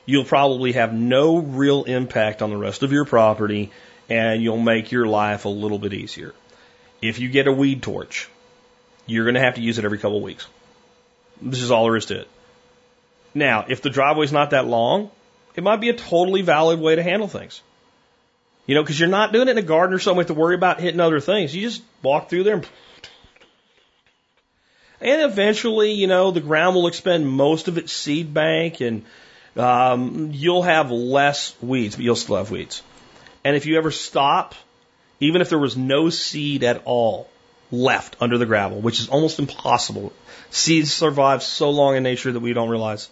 you'll probably have no real impact on the rest of your property, and you'll make your life a little bit easier. If you get a weed torch, you're going to have to use it every couple of weeks. This is all there is to it. Now, if the driveway's not that long, it might be a totally valid way to handle things. You know, because you're not doing it in a garden or something to worry about hitting other things. You just walk through there and, and eventually, you know, the ground will expend most of its seed bank and um, you'll have less weeds, but you'll still have weeds. And if you ever stop, even if there was no seed at all, left under the gravel, which is almost impossible. Seeds survive so long in nature that we don't realize.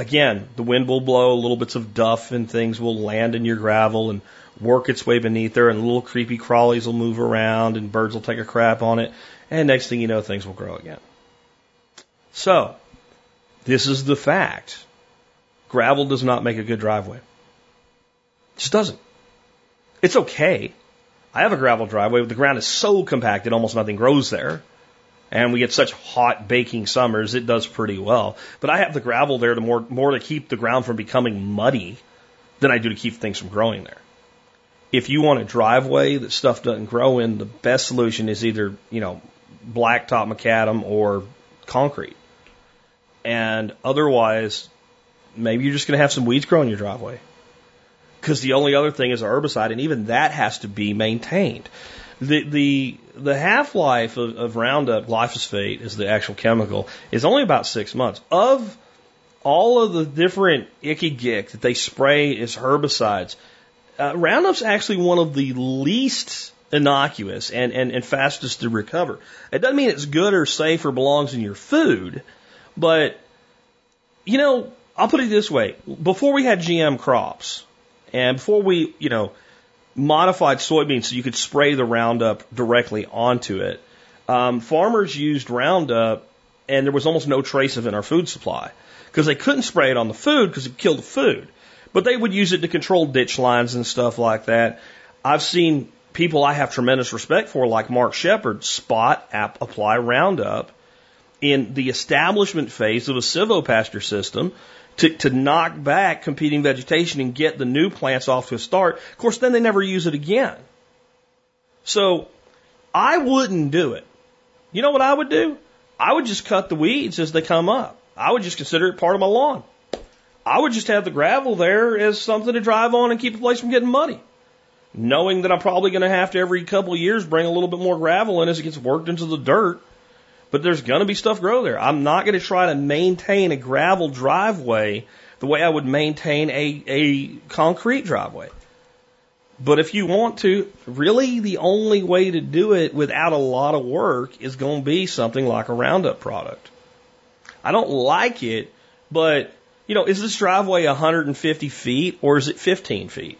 Again, the wind will blow, little bits of duff and things will land in your gravel and work its way beneath there, and little creepy crawlies will move around, and birds will take a crap on it, and next thing you know, things will grow again. So, this is the fact. Gravel does not make a good driveway. It just doesn't. It's okay. I have a gravel driveway, but the ground is so compacted, almost nothing grows there. And we get such hot baking summers, it does pretty well. But I have the gravel there to more, more to keep the ground from becoming muddy than I do to keep things from growing there. If you want a driveway that stuff doesn't grow in, the best solution is either, you know, blacktop macadam or concrete. And otherwise, maybe you're just going to have some weeds grow in your driveway. Because the only other thing is a herbicide, and even that has to be maintained. The the the half life of, of Roundup glyphosate is the actual chemical is only about six months. Of all of the different icky gick that they spray as herbicides, uh, Roundup's actually one of the least innocuous and, and, and fastest to recover. It doesn't mean it's good or safe or belongs in your food, but you know, I'll put it this way: before we had GM crops, and before we, you know, modified soybeans so you could spray the Roundup directly onto it, um, farmers used Roundup and there was almost no trace of it in our food supply because they couldn't spray it on the food because it killed the food. But they would use it to control ditch lines and stuff like that. I've seen people I have tremendous respect for, like Mark Shepard, spot app, apply Roundup in the establishment phase of a silvopasture system to, to knock back competing vegetation and get the new plants off to a start. Of course, then they never use it again. So I wouldn't do it. You know what I would do? I would just cut the weeds as they come up. I would just consider it part of my lawn. I would just have the gravel there as something to drive on and keep the place from getting muddy. Knowing that I'm probably going to have to every couple of years bring a little bit more gravel in as it gets worked into the dirt but there's going to be stuff grow there. I'm not going to try to maintain a gravel driveway the way I would maintain a, a concrete driveway. But if you want to, really the only way to do it without a lot of work is going to be something like a Roundup product. I don't like it, but you know, is this driveway 150 feet or is it 15 feet?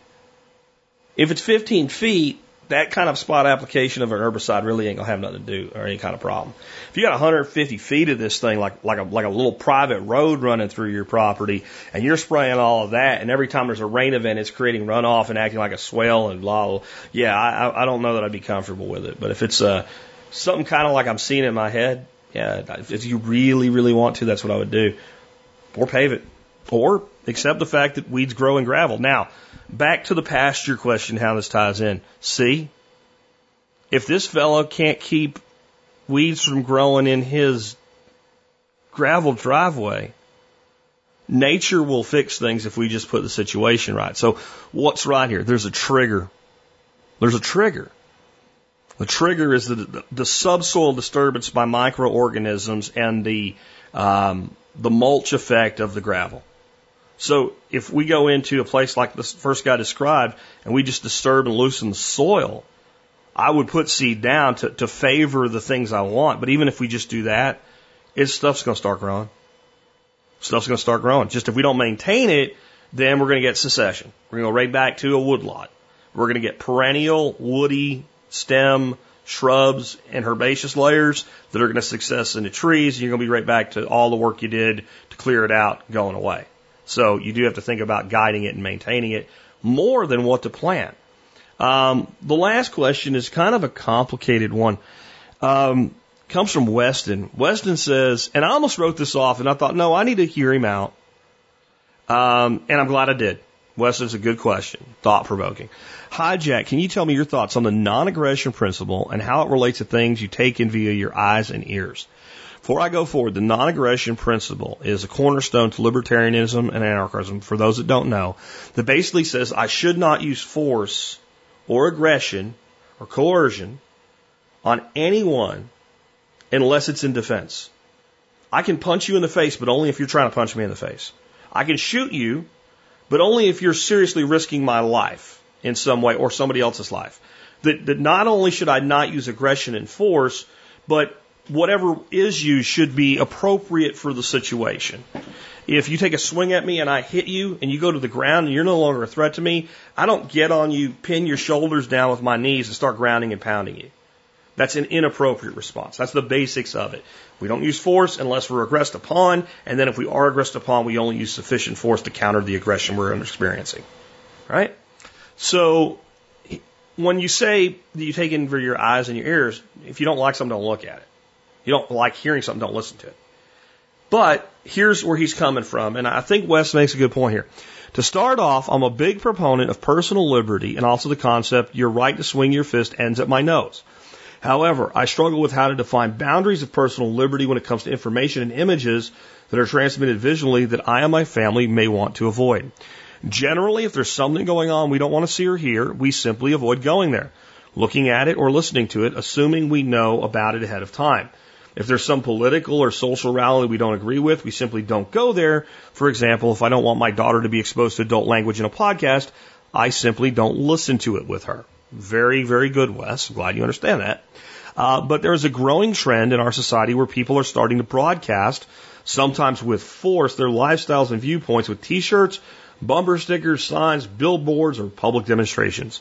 If it's 15 feet, that kind of spot application of an herbicide really ain't gonna have nothing to do or any kind of problem. If you got 150 feet of this thing, like like a like a little private road running through your property, and you're spraying all of that, and every time there's a rain event, it's creating runoff and acting like a swale and blah. blah yeah, I I don't know that I'd be comfortable with it. But if it's uh something kind of like I'm seeing in my head, yeah, if you really really want to, that's what I would do, or pave it, or accept the fact that weeds grow in gravel. Now back to the pasture question, how this ties in. See, if this fellow can't keep weeds from growing in his gravel driveway, nature will fix things if we just put the situation right. So what's right here? There's a trigger. There's a trigger. The trigger is the, the, subsoil disturbance by microorganisms and the um, the mulch effect of the gravel. So if we go into a place like the first guy described and we just disturb and loosen the soil, I would put seed down to, to favor the things I want. But even if we just do that, it's stuff's going to start growing. Stuff's going to start growing. Just if we don't maintain it, then we're going to get succession. We're going to go right back to a woodlot. We're going to get perennial woody stem shrubs and herbaceous layers that are going to success into trees. You're going to be right back to all the work you did to clear it out going away. So you do have to think about guiding it and maintaining it more than what to plant. Um, the last question is kind of a complicated one. Um, comes from Weston. Weston says, and I almost wrote this off, and I thought, no, I need to hear him out. Um, and I'm glad I did. Weston's a good question, thought provoking. Hi, Jack. Can you tell me your thoughts on the non aggression principle and how it relates to things you take in via your eyes and ears? Before I go forward, the non-aggression principle is a cornerstone to libertarianism and anarchism. For those that don't know, that basically says I should not use force or aggression or coercion on anyone unless it's in defense. I can punch you in the face, but only if you're trying to punch me in the face. I can shoot you, but only if you're seriously risking my life in some way or somebody else's life. That, that not only should I not use aggression and force, but whatever is used should be appropriate for the situation. If you take a swing at me and I hit you and you go to the ground and you're no longer a threat to me, I don't get on you, pin your shoulders down with my knees and start grounding and pounding you. That's an inappropriate response. That's the basics of it. We don't use force unless we're aggressed upon, and then if we are aggressed upon, we only use sufficient force to counter the aggression we're experiencing. Right? So, when you say that you take in for your eyes and your ears, if you don't like something, don't look at it. You don't like hearing something, don't listen to it. But here's where he's coming from, and I think Wes makes a good point here. To start off, I'm a big proponent of personal liberty and also the concept your right to swing your fist ends at my nose. However, I struggle with how to define boundaries of personal liberty when it comes to information and images that are transmitted visually that I and my family may want to avoid. Generally, if there's something going on we don't want to see or hear, we simply avoid going there, looking at it or listening to it, assuming we know about it ahead of time. If there's some political or social rally we don't agree with, we simply don't go there. For example, if I don't want my daughter to be exposed to adult language in a podcast, I simply don't listen to it with her. Very, very good, Wes. glad you understand that. Uh, but there's a growing trend in our society where people are starting to broadcast, sometimes with force, their lifestyles and viewpoints with t-shirts, bumper stickers, signs, billboards, or public demonstrations.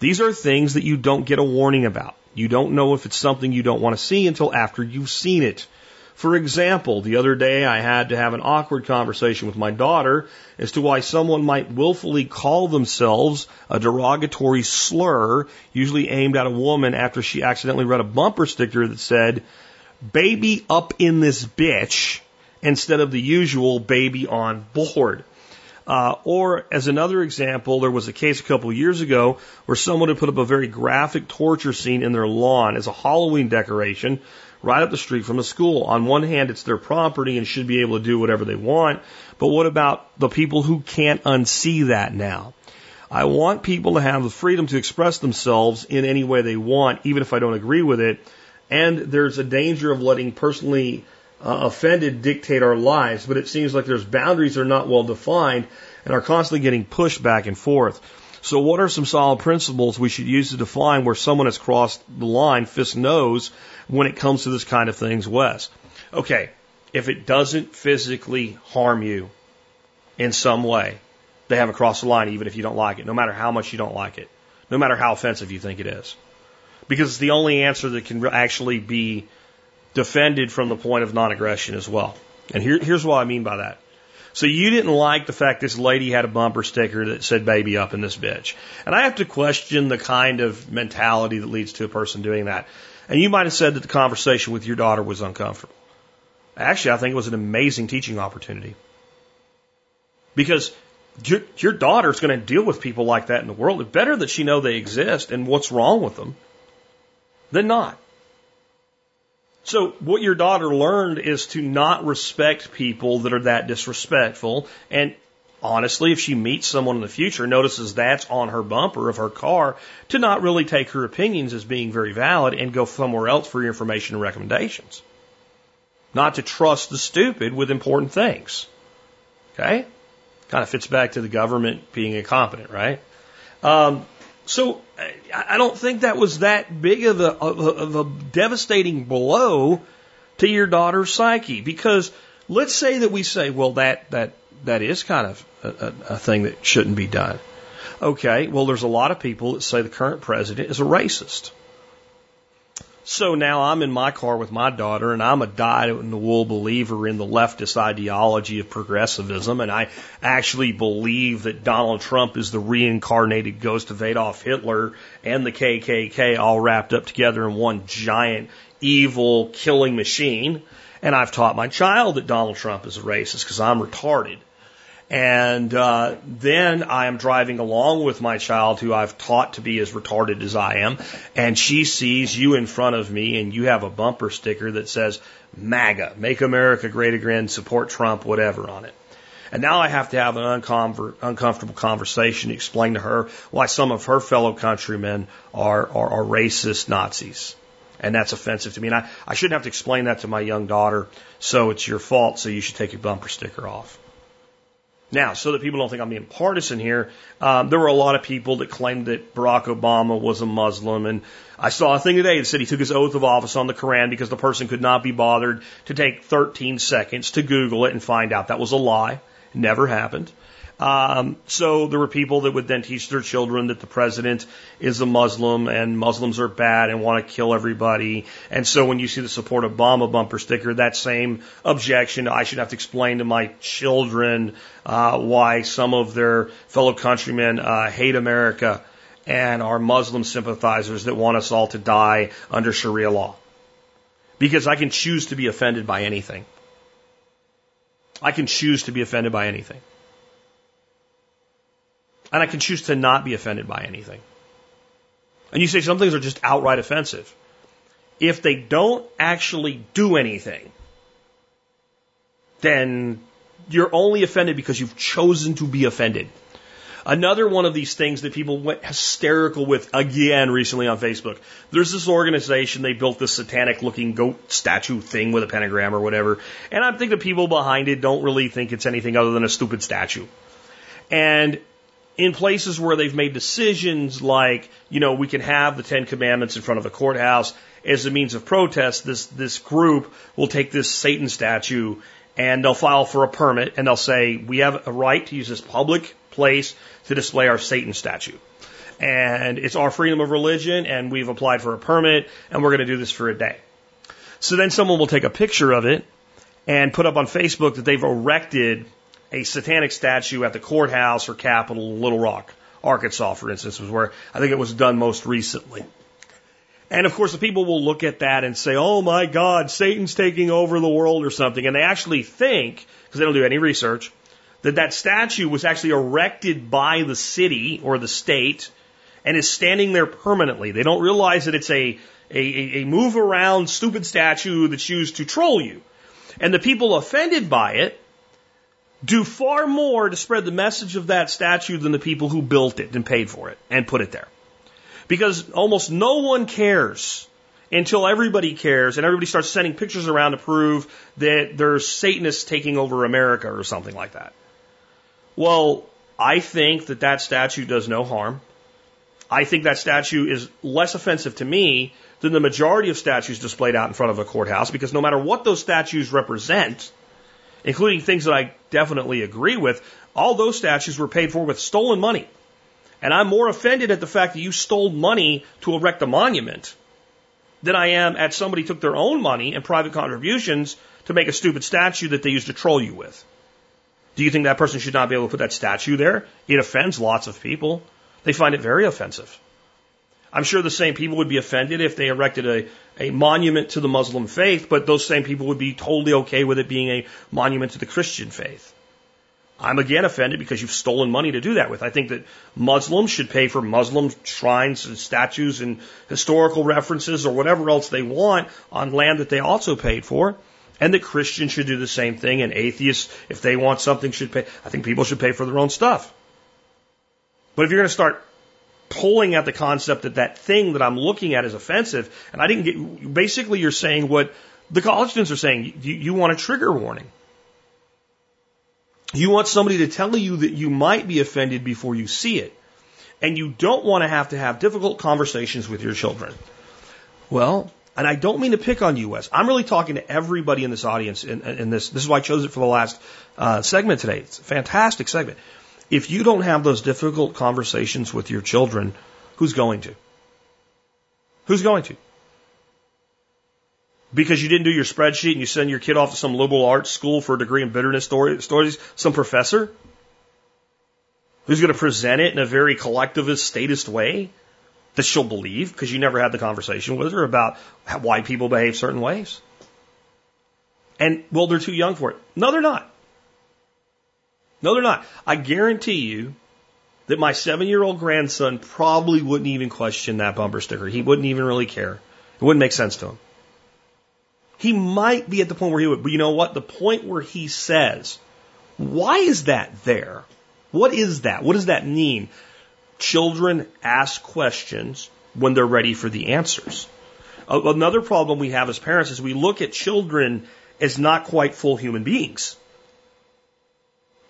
These are things that you don't get a warning about. You don't know if it's something you don't want to see until after you've seen it. For example, the other day I had to have an awkward conversation with my daughter as to why someone might willfully call themselves a derogatory slur, usually aimed at a woman after she accidentally read a bumper sticker that said, baby up in this bitch, instead of the usual baby on board. Uh, or as another example, there was a case a couple of years ago where someone had put up a very graphic torture scene in their lawn as a Halloween decoration right up the street from a school. On one hand, it's their property and should be able to do whatever they want. But what about the people who can't unsee that now? I want people to have the freedom to express themselves in any way they want, even if I don't agree with it. And there's a danger of letting personally uh, offended dictate our lives, but it seems like there's boundaries that are not well defined and are constantly getting pushed back and forth. So what are some solid principles we should use to define where someone has crossed the line, fist knows, when it comes to this kind of things, Wes? Okay, if it doesn't physically harm you in some way, they haven't crossed the line even if you don't like it, no matter how much you don't like it, no matter how offensive you think it is. Because it's the only answer that can actually be defended from the point of non-aggression as well. And here, here's what I mean by that. So you didn't like the fact this lady had a bumper sticker that said baby up in this bitch. And I have to question the kind of mentality that leads to a person doing that. And you might have said that the conversation with your daughter was uncomfortable. Actually, I think it was an amazing teaching opportunity. Because your, your is going to deal with people like that in the world. It's better that she know they exist and what's wrong with them than not. So what your daughter learned is to not respect people that are that disrespectful. And honestly, if she meets someone in the future, notices that's on her bumper of her car, to not really take her opinions as being very valid and go somewhere else for your information and recommendations. Not to trust the stupid with important things. Okay? Kind of fits back to the government being incompetent, right? Um, so I don't think that was that big of a, of a devastating blow to your daughter's psyche because let's say that we say, well, that that that is kind of a, a, a thing that shouldn't be done. Okay, well, there's a lot of people that say the current president is a racist. So now I'm in my car with my daughter, and I'm a dyed in the wool believer in the leftist ideology of progressivism, and I actually believe that Donald Trump is the reincarnated ghost of Adolf Hitler and the KKK all wrapped up together in one giant evil killing machine. And I've taught my child that Donald Trump is a racist because I'm retarded. And uh, then I am driving along with my child, who I've taught to be as retarded as I am, and she sees you in front of me, and you have a bumper sticker that says MAGA, Make America Great Again, Support Trump, whatever on it. And now I have to have an uncomfortable conversation explain to her why some of her fellow countrymen are, are, are racist Nazis. And that's offensive to me. And I, I shouldn't have to explain that to my young daughter. So it's your fault. So you should take your bumper sticker off. Now, so that people don't think I'm being partisan here, um, there were a lot of people that claimed that Barack Obama was a Muslim. And I saw a thing today that said he took his oath of office on the Quran because the person could not be bothered to take 13 seconds to Google it and find out that was a lie. Never happened. Um, so there were people that would then teach their children that the president is a Muslim and Muslims are bad and want to kill everybody. And so when you see the support Obama bumper sticker, that same objection, I should have to explain to my children uh, why some of their fellow countrymen uh, hate America and are Muslim sympathizers that want us all to die under Sharia law. Because I can choose to be offended by anything. I can choose to be offended by anything. And I can choose to not be offended by anything. And you say some things are just outright offensive. If they don't actually do anything, then you're only offended because you've chosen to be offended. Another one of these things that people went hysterical with again recently on Facebook. There's this organization, they built this satanic looking goat statue thing with a pentagram or whatever. And I think the people behind it don't really think it's anything other than a stupid statue. And in places where they've made decisions like, you know, we can have the Ten Commandments in front of the courthouse as a means of protest, this, this group will take this Satan statue and they'll file for a permit and they'll say, we have a right to use this public place to display our Satan statue. And it's our freedom of religion and we've applied for a permit and we're going to do this for a day. So then someone will take a picture of it and put up on Facebook that they've erected a satanic statue at the courthouse or Capitol in Little Rock, Arkansas, for instance, was where I think it was done most recently. And of course, the people will look at that and say, oh my God, Satan's taking over the world or something. And they actually think, because they don't do any research, that that statue was actually erected by the city or the state and is standing there permanently. They don't realize that it's a, a, a move around stupid statue that's used to troll you. And the people offended by it do far more to spread the message of that statue than the people who built it and paid for it and put it there. Because almost no one cares until everybody cares and everybody starts sending pictures around to prove that there's Satanists taking over America or something like that. Well, I think that that statue does no harm. I think that statue is less offensive to me than the majority of statues displayed out in front of a courthouse because no matter what those statues represent, including things that I definitely agree with, all those statues were paid for with stolen money. And I'm more offended at the fact that you stole money to erect a monument than I am at somebody took their own money and private contributions to make a stupid statue that they used to troll you with. Do you think that person should not be able to put that statue there? It offends lots of people. They find it very offensive. I'm sure the same people would be offended if they erected a, a monument to the Muslim faith, but those same people would be totally okay with it being a monument to the Christian faith. I'm again offended because you've stolen money to do that with. I think that Muslims should pay for Muslim shrines and statues and historical references or whatever else they want on land that they also paid for. And that Christians should do the same thing and atheists, if they want something, should pay. I think people should pay for their own stuff. But if you're going to start pulling at the concept that that thing that I'm looking at is offensive, and I didn't get, basically you're saying what the college students are saying. You, you want a trigger warning. You want somebody to tell you that you might be offended before you see it. And you don't want to have to have difficult conversations with your children. Well, and I don't mean to pick on you, Wes. I'm really talking to everybody in this audience in, in this. This is why I chose it for the last uh, segment today. It's a fantastic segment. If you don't have those difficult conversations with your children, who's going to? Who's going to? Because you didn't do your spreadsheet and you send your kid off to some liberal arts school for a degree in bitterness story, stories, some professor who's going to present it in a very collectivist, statist way that she'll believe because you never had the conversation with her about why people behave certain ways. And, well, they're too young for it. No, they're not. No, they're not. I guarantee you that my seven year old grandson probably wouldn't even question that bumper sticker. He wouldn't even really care. It wouldn't make sense to him. He might be at the point where he would, but you know what? The point where he says, why is that there? What is that? What does that mean? Children ask questions when they're ready for the answers. Another problem we have as parents is we look at children as not quite full human beings.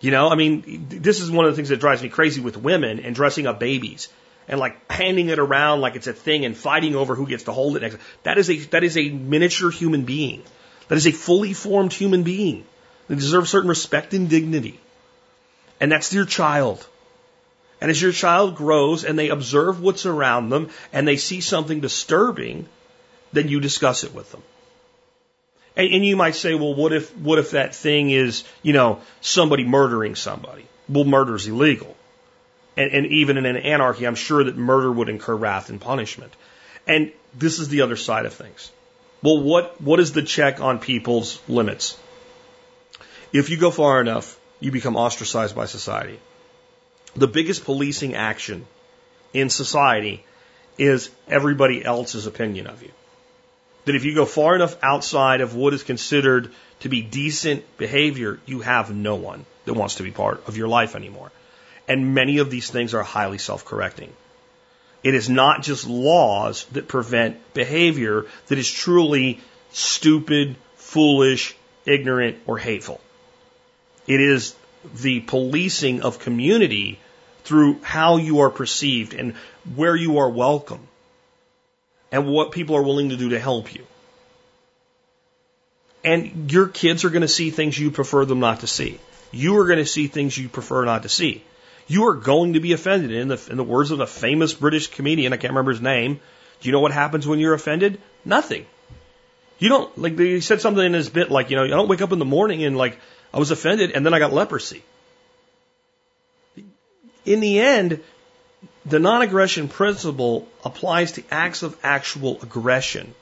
You know, I mean, this is one of the things that drives me crazy with women and dressing up babies and like handing it around like it's a thing and fighting over who gets to hold it next. That is a that is a miniature human being. That is a fully formed human being. They deserve certain respect and dignity. And that's your child. And as your child grows and they observe what's around them and they see something disturbing, then you discuss it with them. And, and you might say, well, what if, what if that thing is, you know, somebody murdering somebody? Well, murder is illegal. And, and even in an anarchy, I'm sure that murder would incur wrath and punishment. And this is the other side of things. Well, what, what is the check on people's limits? If you go far enough, you become ostracized by society. The biggest policing action in society is everybody else's opinion of you. That if you go far enough outside of what is considered to be decent behavior, you have no one that wants to be part of your life anymore. And many of these things are highly self correcting. It is not just laws that prevent behavior that is truly stupid, foolish, ignorant, or hateful. It is the policing of community through how you are perceived and where you are welcome and what people are willing to do to help you. And your kids are going to see things you prefer them not to see. You are going to see things you prefer not to see. You are going to be offended. In the, in the words of a famous British comedian, I can't remember his name, do you know what happens when you're offended? Nothing. You don't, like, he said something in his bit, like, you know, I don't wake up in the morning and, like, I was offended and then I got leprosy. In the end, the non aggression principle applies to acts of actual aggression,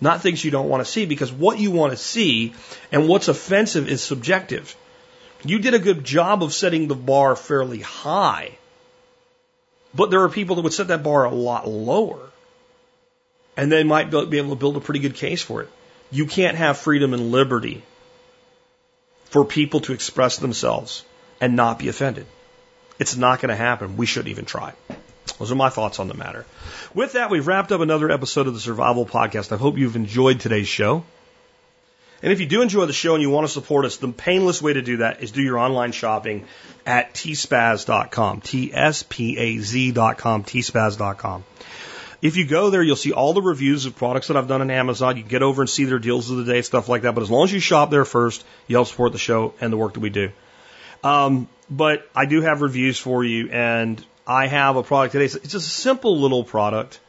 not things you don't want to see, because what you want to see and what's offensive is subjective. You did a good job of setting the bar fairly high, but there are people that would set that bar a lot lower, and they might be able to build a pretty good case for it. You can't have freedom and liberty for people to express themselves and not be offended. It's not going to happen. We shouldn't even try. Those are my thoughts on the matter. With that, we've wrapped up another episode of the Survival Podcast. I hope you've enjoyed today's show. And if you do enjoy the show and you want to support us, the painless way to do that is do your online shopping at tspaz.com. T-S-P-A-Z.com, tspaz.com. If you go there, you'll see all the reviews of products that I've done on Amazon. You can get over and see their deals of the day, stuff like that. But as long as you shop there first, you help support the show and the work that we do. Um, but I do have reviews for you, and I have a product today. It's just a simple little product,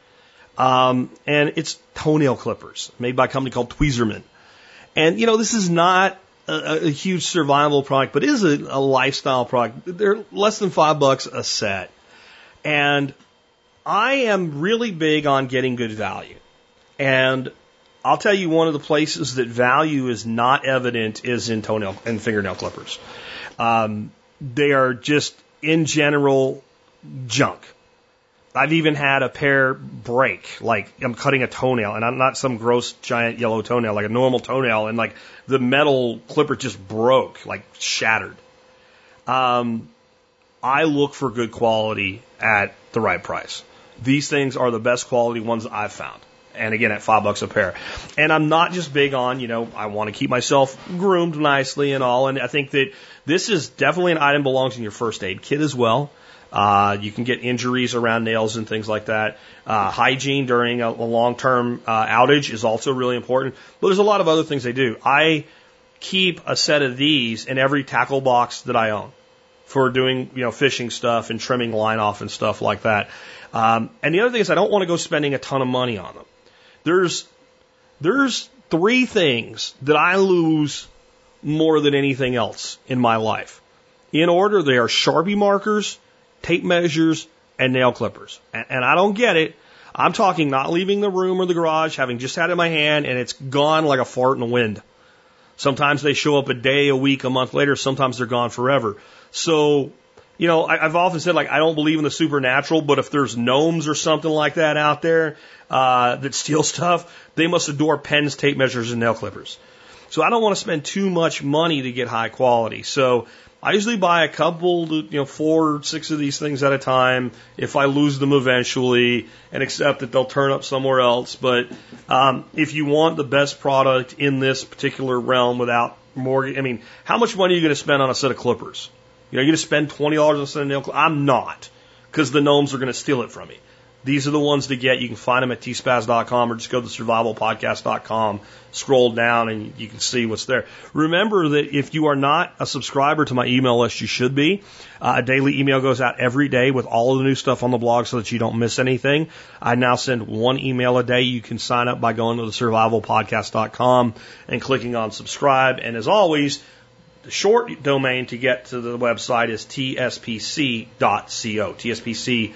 um, and it's toenail clippers made by a company called Tweezerman. And you know, this is not a, a huge survival product, but is a, a lifestyle product. They're less than five bucks a set, and I am really big on getting good value. And I'll tell you one of the places that value is not evident is in toenail and fingernail clippers. Um, they are just in general junk. I've even had a pair break, like I'm cutting a toenail, and I'm not some gross giant yellow toenail, like a normal toenail, and like the metal clipper just broke, like shattered. Um, I look for good quality at the right price. These things are the best quality ones I've found. And again, at five bucks a pair. And I'm not just big on, you know, I want to keep myself groomed nicely and all. And I think that this is definitely an item belongs in your first aid kit as well. Uh, you can get injuries around nails and things like that. Uh, hygiene during a, a long-term uh, outage is also really important. But there's a lot of other things they do. I keep a set of these in every tackle box that I own for doing, you know, fishing stuff and trimming line off and stuff like that. Um, and the other thing is I don't want to go spending a ton of money on them. There's, there's three things that I lose more than anything else in my life. In order, they are Sharpie markers, tape measures, and nail clippers. And, and I don't get it. I'm talking not leaving the room or the garage, having just had it in my hand, and it's gone like a fart in the wind. Sometimes they show up a day, a week, a month later. Sometimes they're gone forever. So, you know, I, I've often said like I don't believe in the supernatural, but if there's gnomes or something like that out there uh, that steal stuff, they must adore pens, tape measures, and nail clippers. So I don't want to spend too much money to get high quality. So I usually buy a couple, you know, four, six of these things at a time. If I lose them eventually, and accept that they'll turn up somewhere else. But um, if you want the best product in this particular realm without more, I mean, how much money are you going to spend on a set of clippers? You know, you're going to spend $20 on some nail clippers. I'm not, because the gnomes are going to steal it from me. These are the ones to get. You can find them at tspaz.com or just go to survivalpodcast.com, scroll down, and you can see what's there. Remember that if you are not a subscriber to my email list, you should be. Uh, a daily email goes out every day with all of the new stuff on the blog so that you don't miss anything. I now send one email a day. You can sign up by going to the survivalpodcast.com and clicking on subscribe. And as always, the short domain to get to the website is tspc.co. tspc.co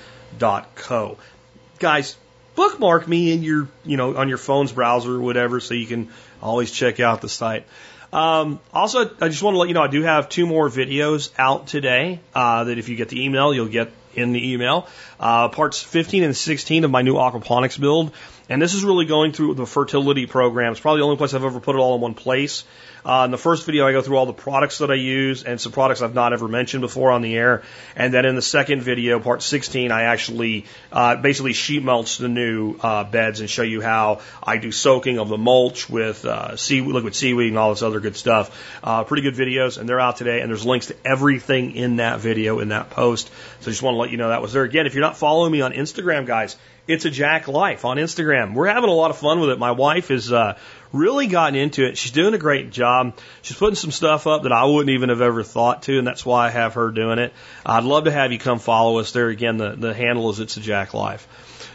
guys, bookmark me in your, you know, on your phone's browser or whatever, so you can always check out the site. Um, also, I just want to let you know I do have two more videos out today. Uh, that if you get the email, you'll get in the email. Uh, parts 15 and 16 of my new aquaponics build. And this is really going through the fertility program. It's probably the only place I've ever put it all in one place. Uh, in the first video, I go through all the products that I use and some products I've not ever mentioned before on the air. And then in the second video, part 16, I actually uh, basically sheet mulch the new uh, beds and show you how I do soaking of the mulch with uh, seaweed, liquid seaweed and all this other good stuff. Uh, pretty good videos, and they're out today. And there's links to everything in that video in that post. So I just want to let you know that was there. Again, if you're not following me on Instagram, guys, it's a Jack Life on Instagram. We're having a lot of fun with it. My wife is uh, really gotten into it. She's doing a great job. She's putting some stuff up that I wouldn't even have ever thought to, and that's why I have her doing it. I'd love to have you come follow us there. Again, the, the handle is It's a Jack Life.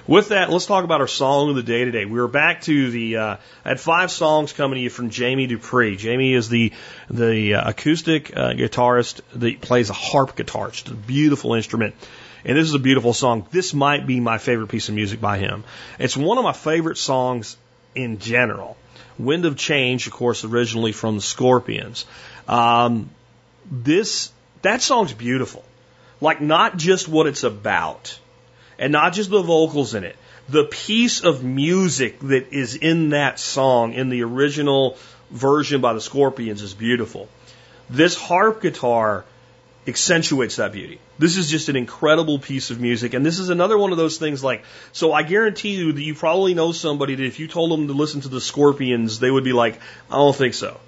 With that, let's talk about our song of the day today. We were back to the, uh, I had five songs coming to you from Jamie Dupree. Jamie is the, the uh, acoustic uh, guitarist that plays a harp guitar. It's a beautiful instrument. And this is a beautiful song. This might be my favorite piece of music by him. It's one of my favorite songs in general. Wind of Change, of course, originally from the Scorpions. Um, this, that song's beautiful. Like not just what it's about and not just the vocals in it. The piece of music that is in that song in the original version by the Scorpions is beautiful. This harp guitar accentuates that beauty. This is just an incredible piece of music. And this is another one of those things like, so I guarantee you that you probably know somebody that if you told them to listen to the Scorpions, they would be like, I don't think so.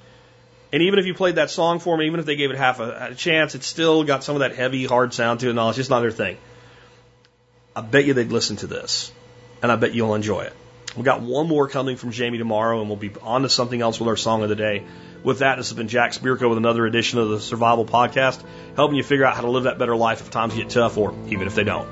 And even if you played that song for them, even if they gave it half a, a chance, it's still got some of that heavy, hard sound to it and all. It's just not their thing. I bet you they'd listen to this. And I bet you'll enjoy it. We've got one more coming from Jamie tomorrow, and we'll be on to something else with our song of the day. With that, this has been Jack Spirko with another edition of the Survival Podcast, helping you figure out how to live that better life if times get tough or even if they don't.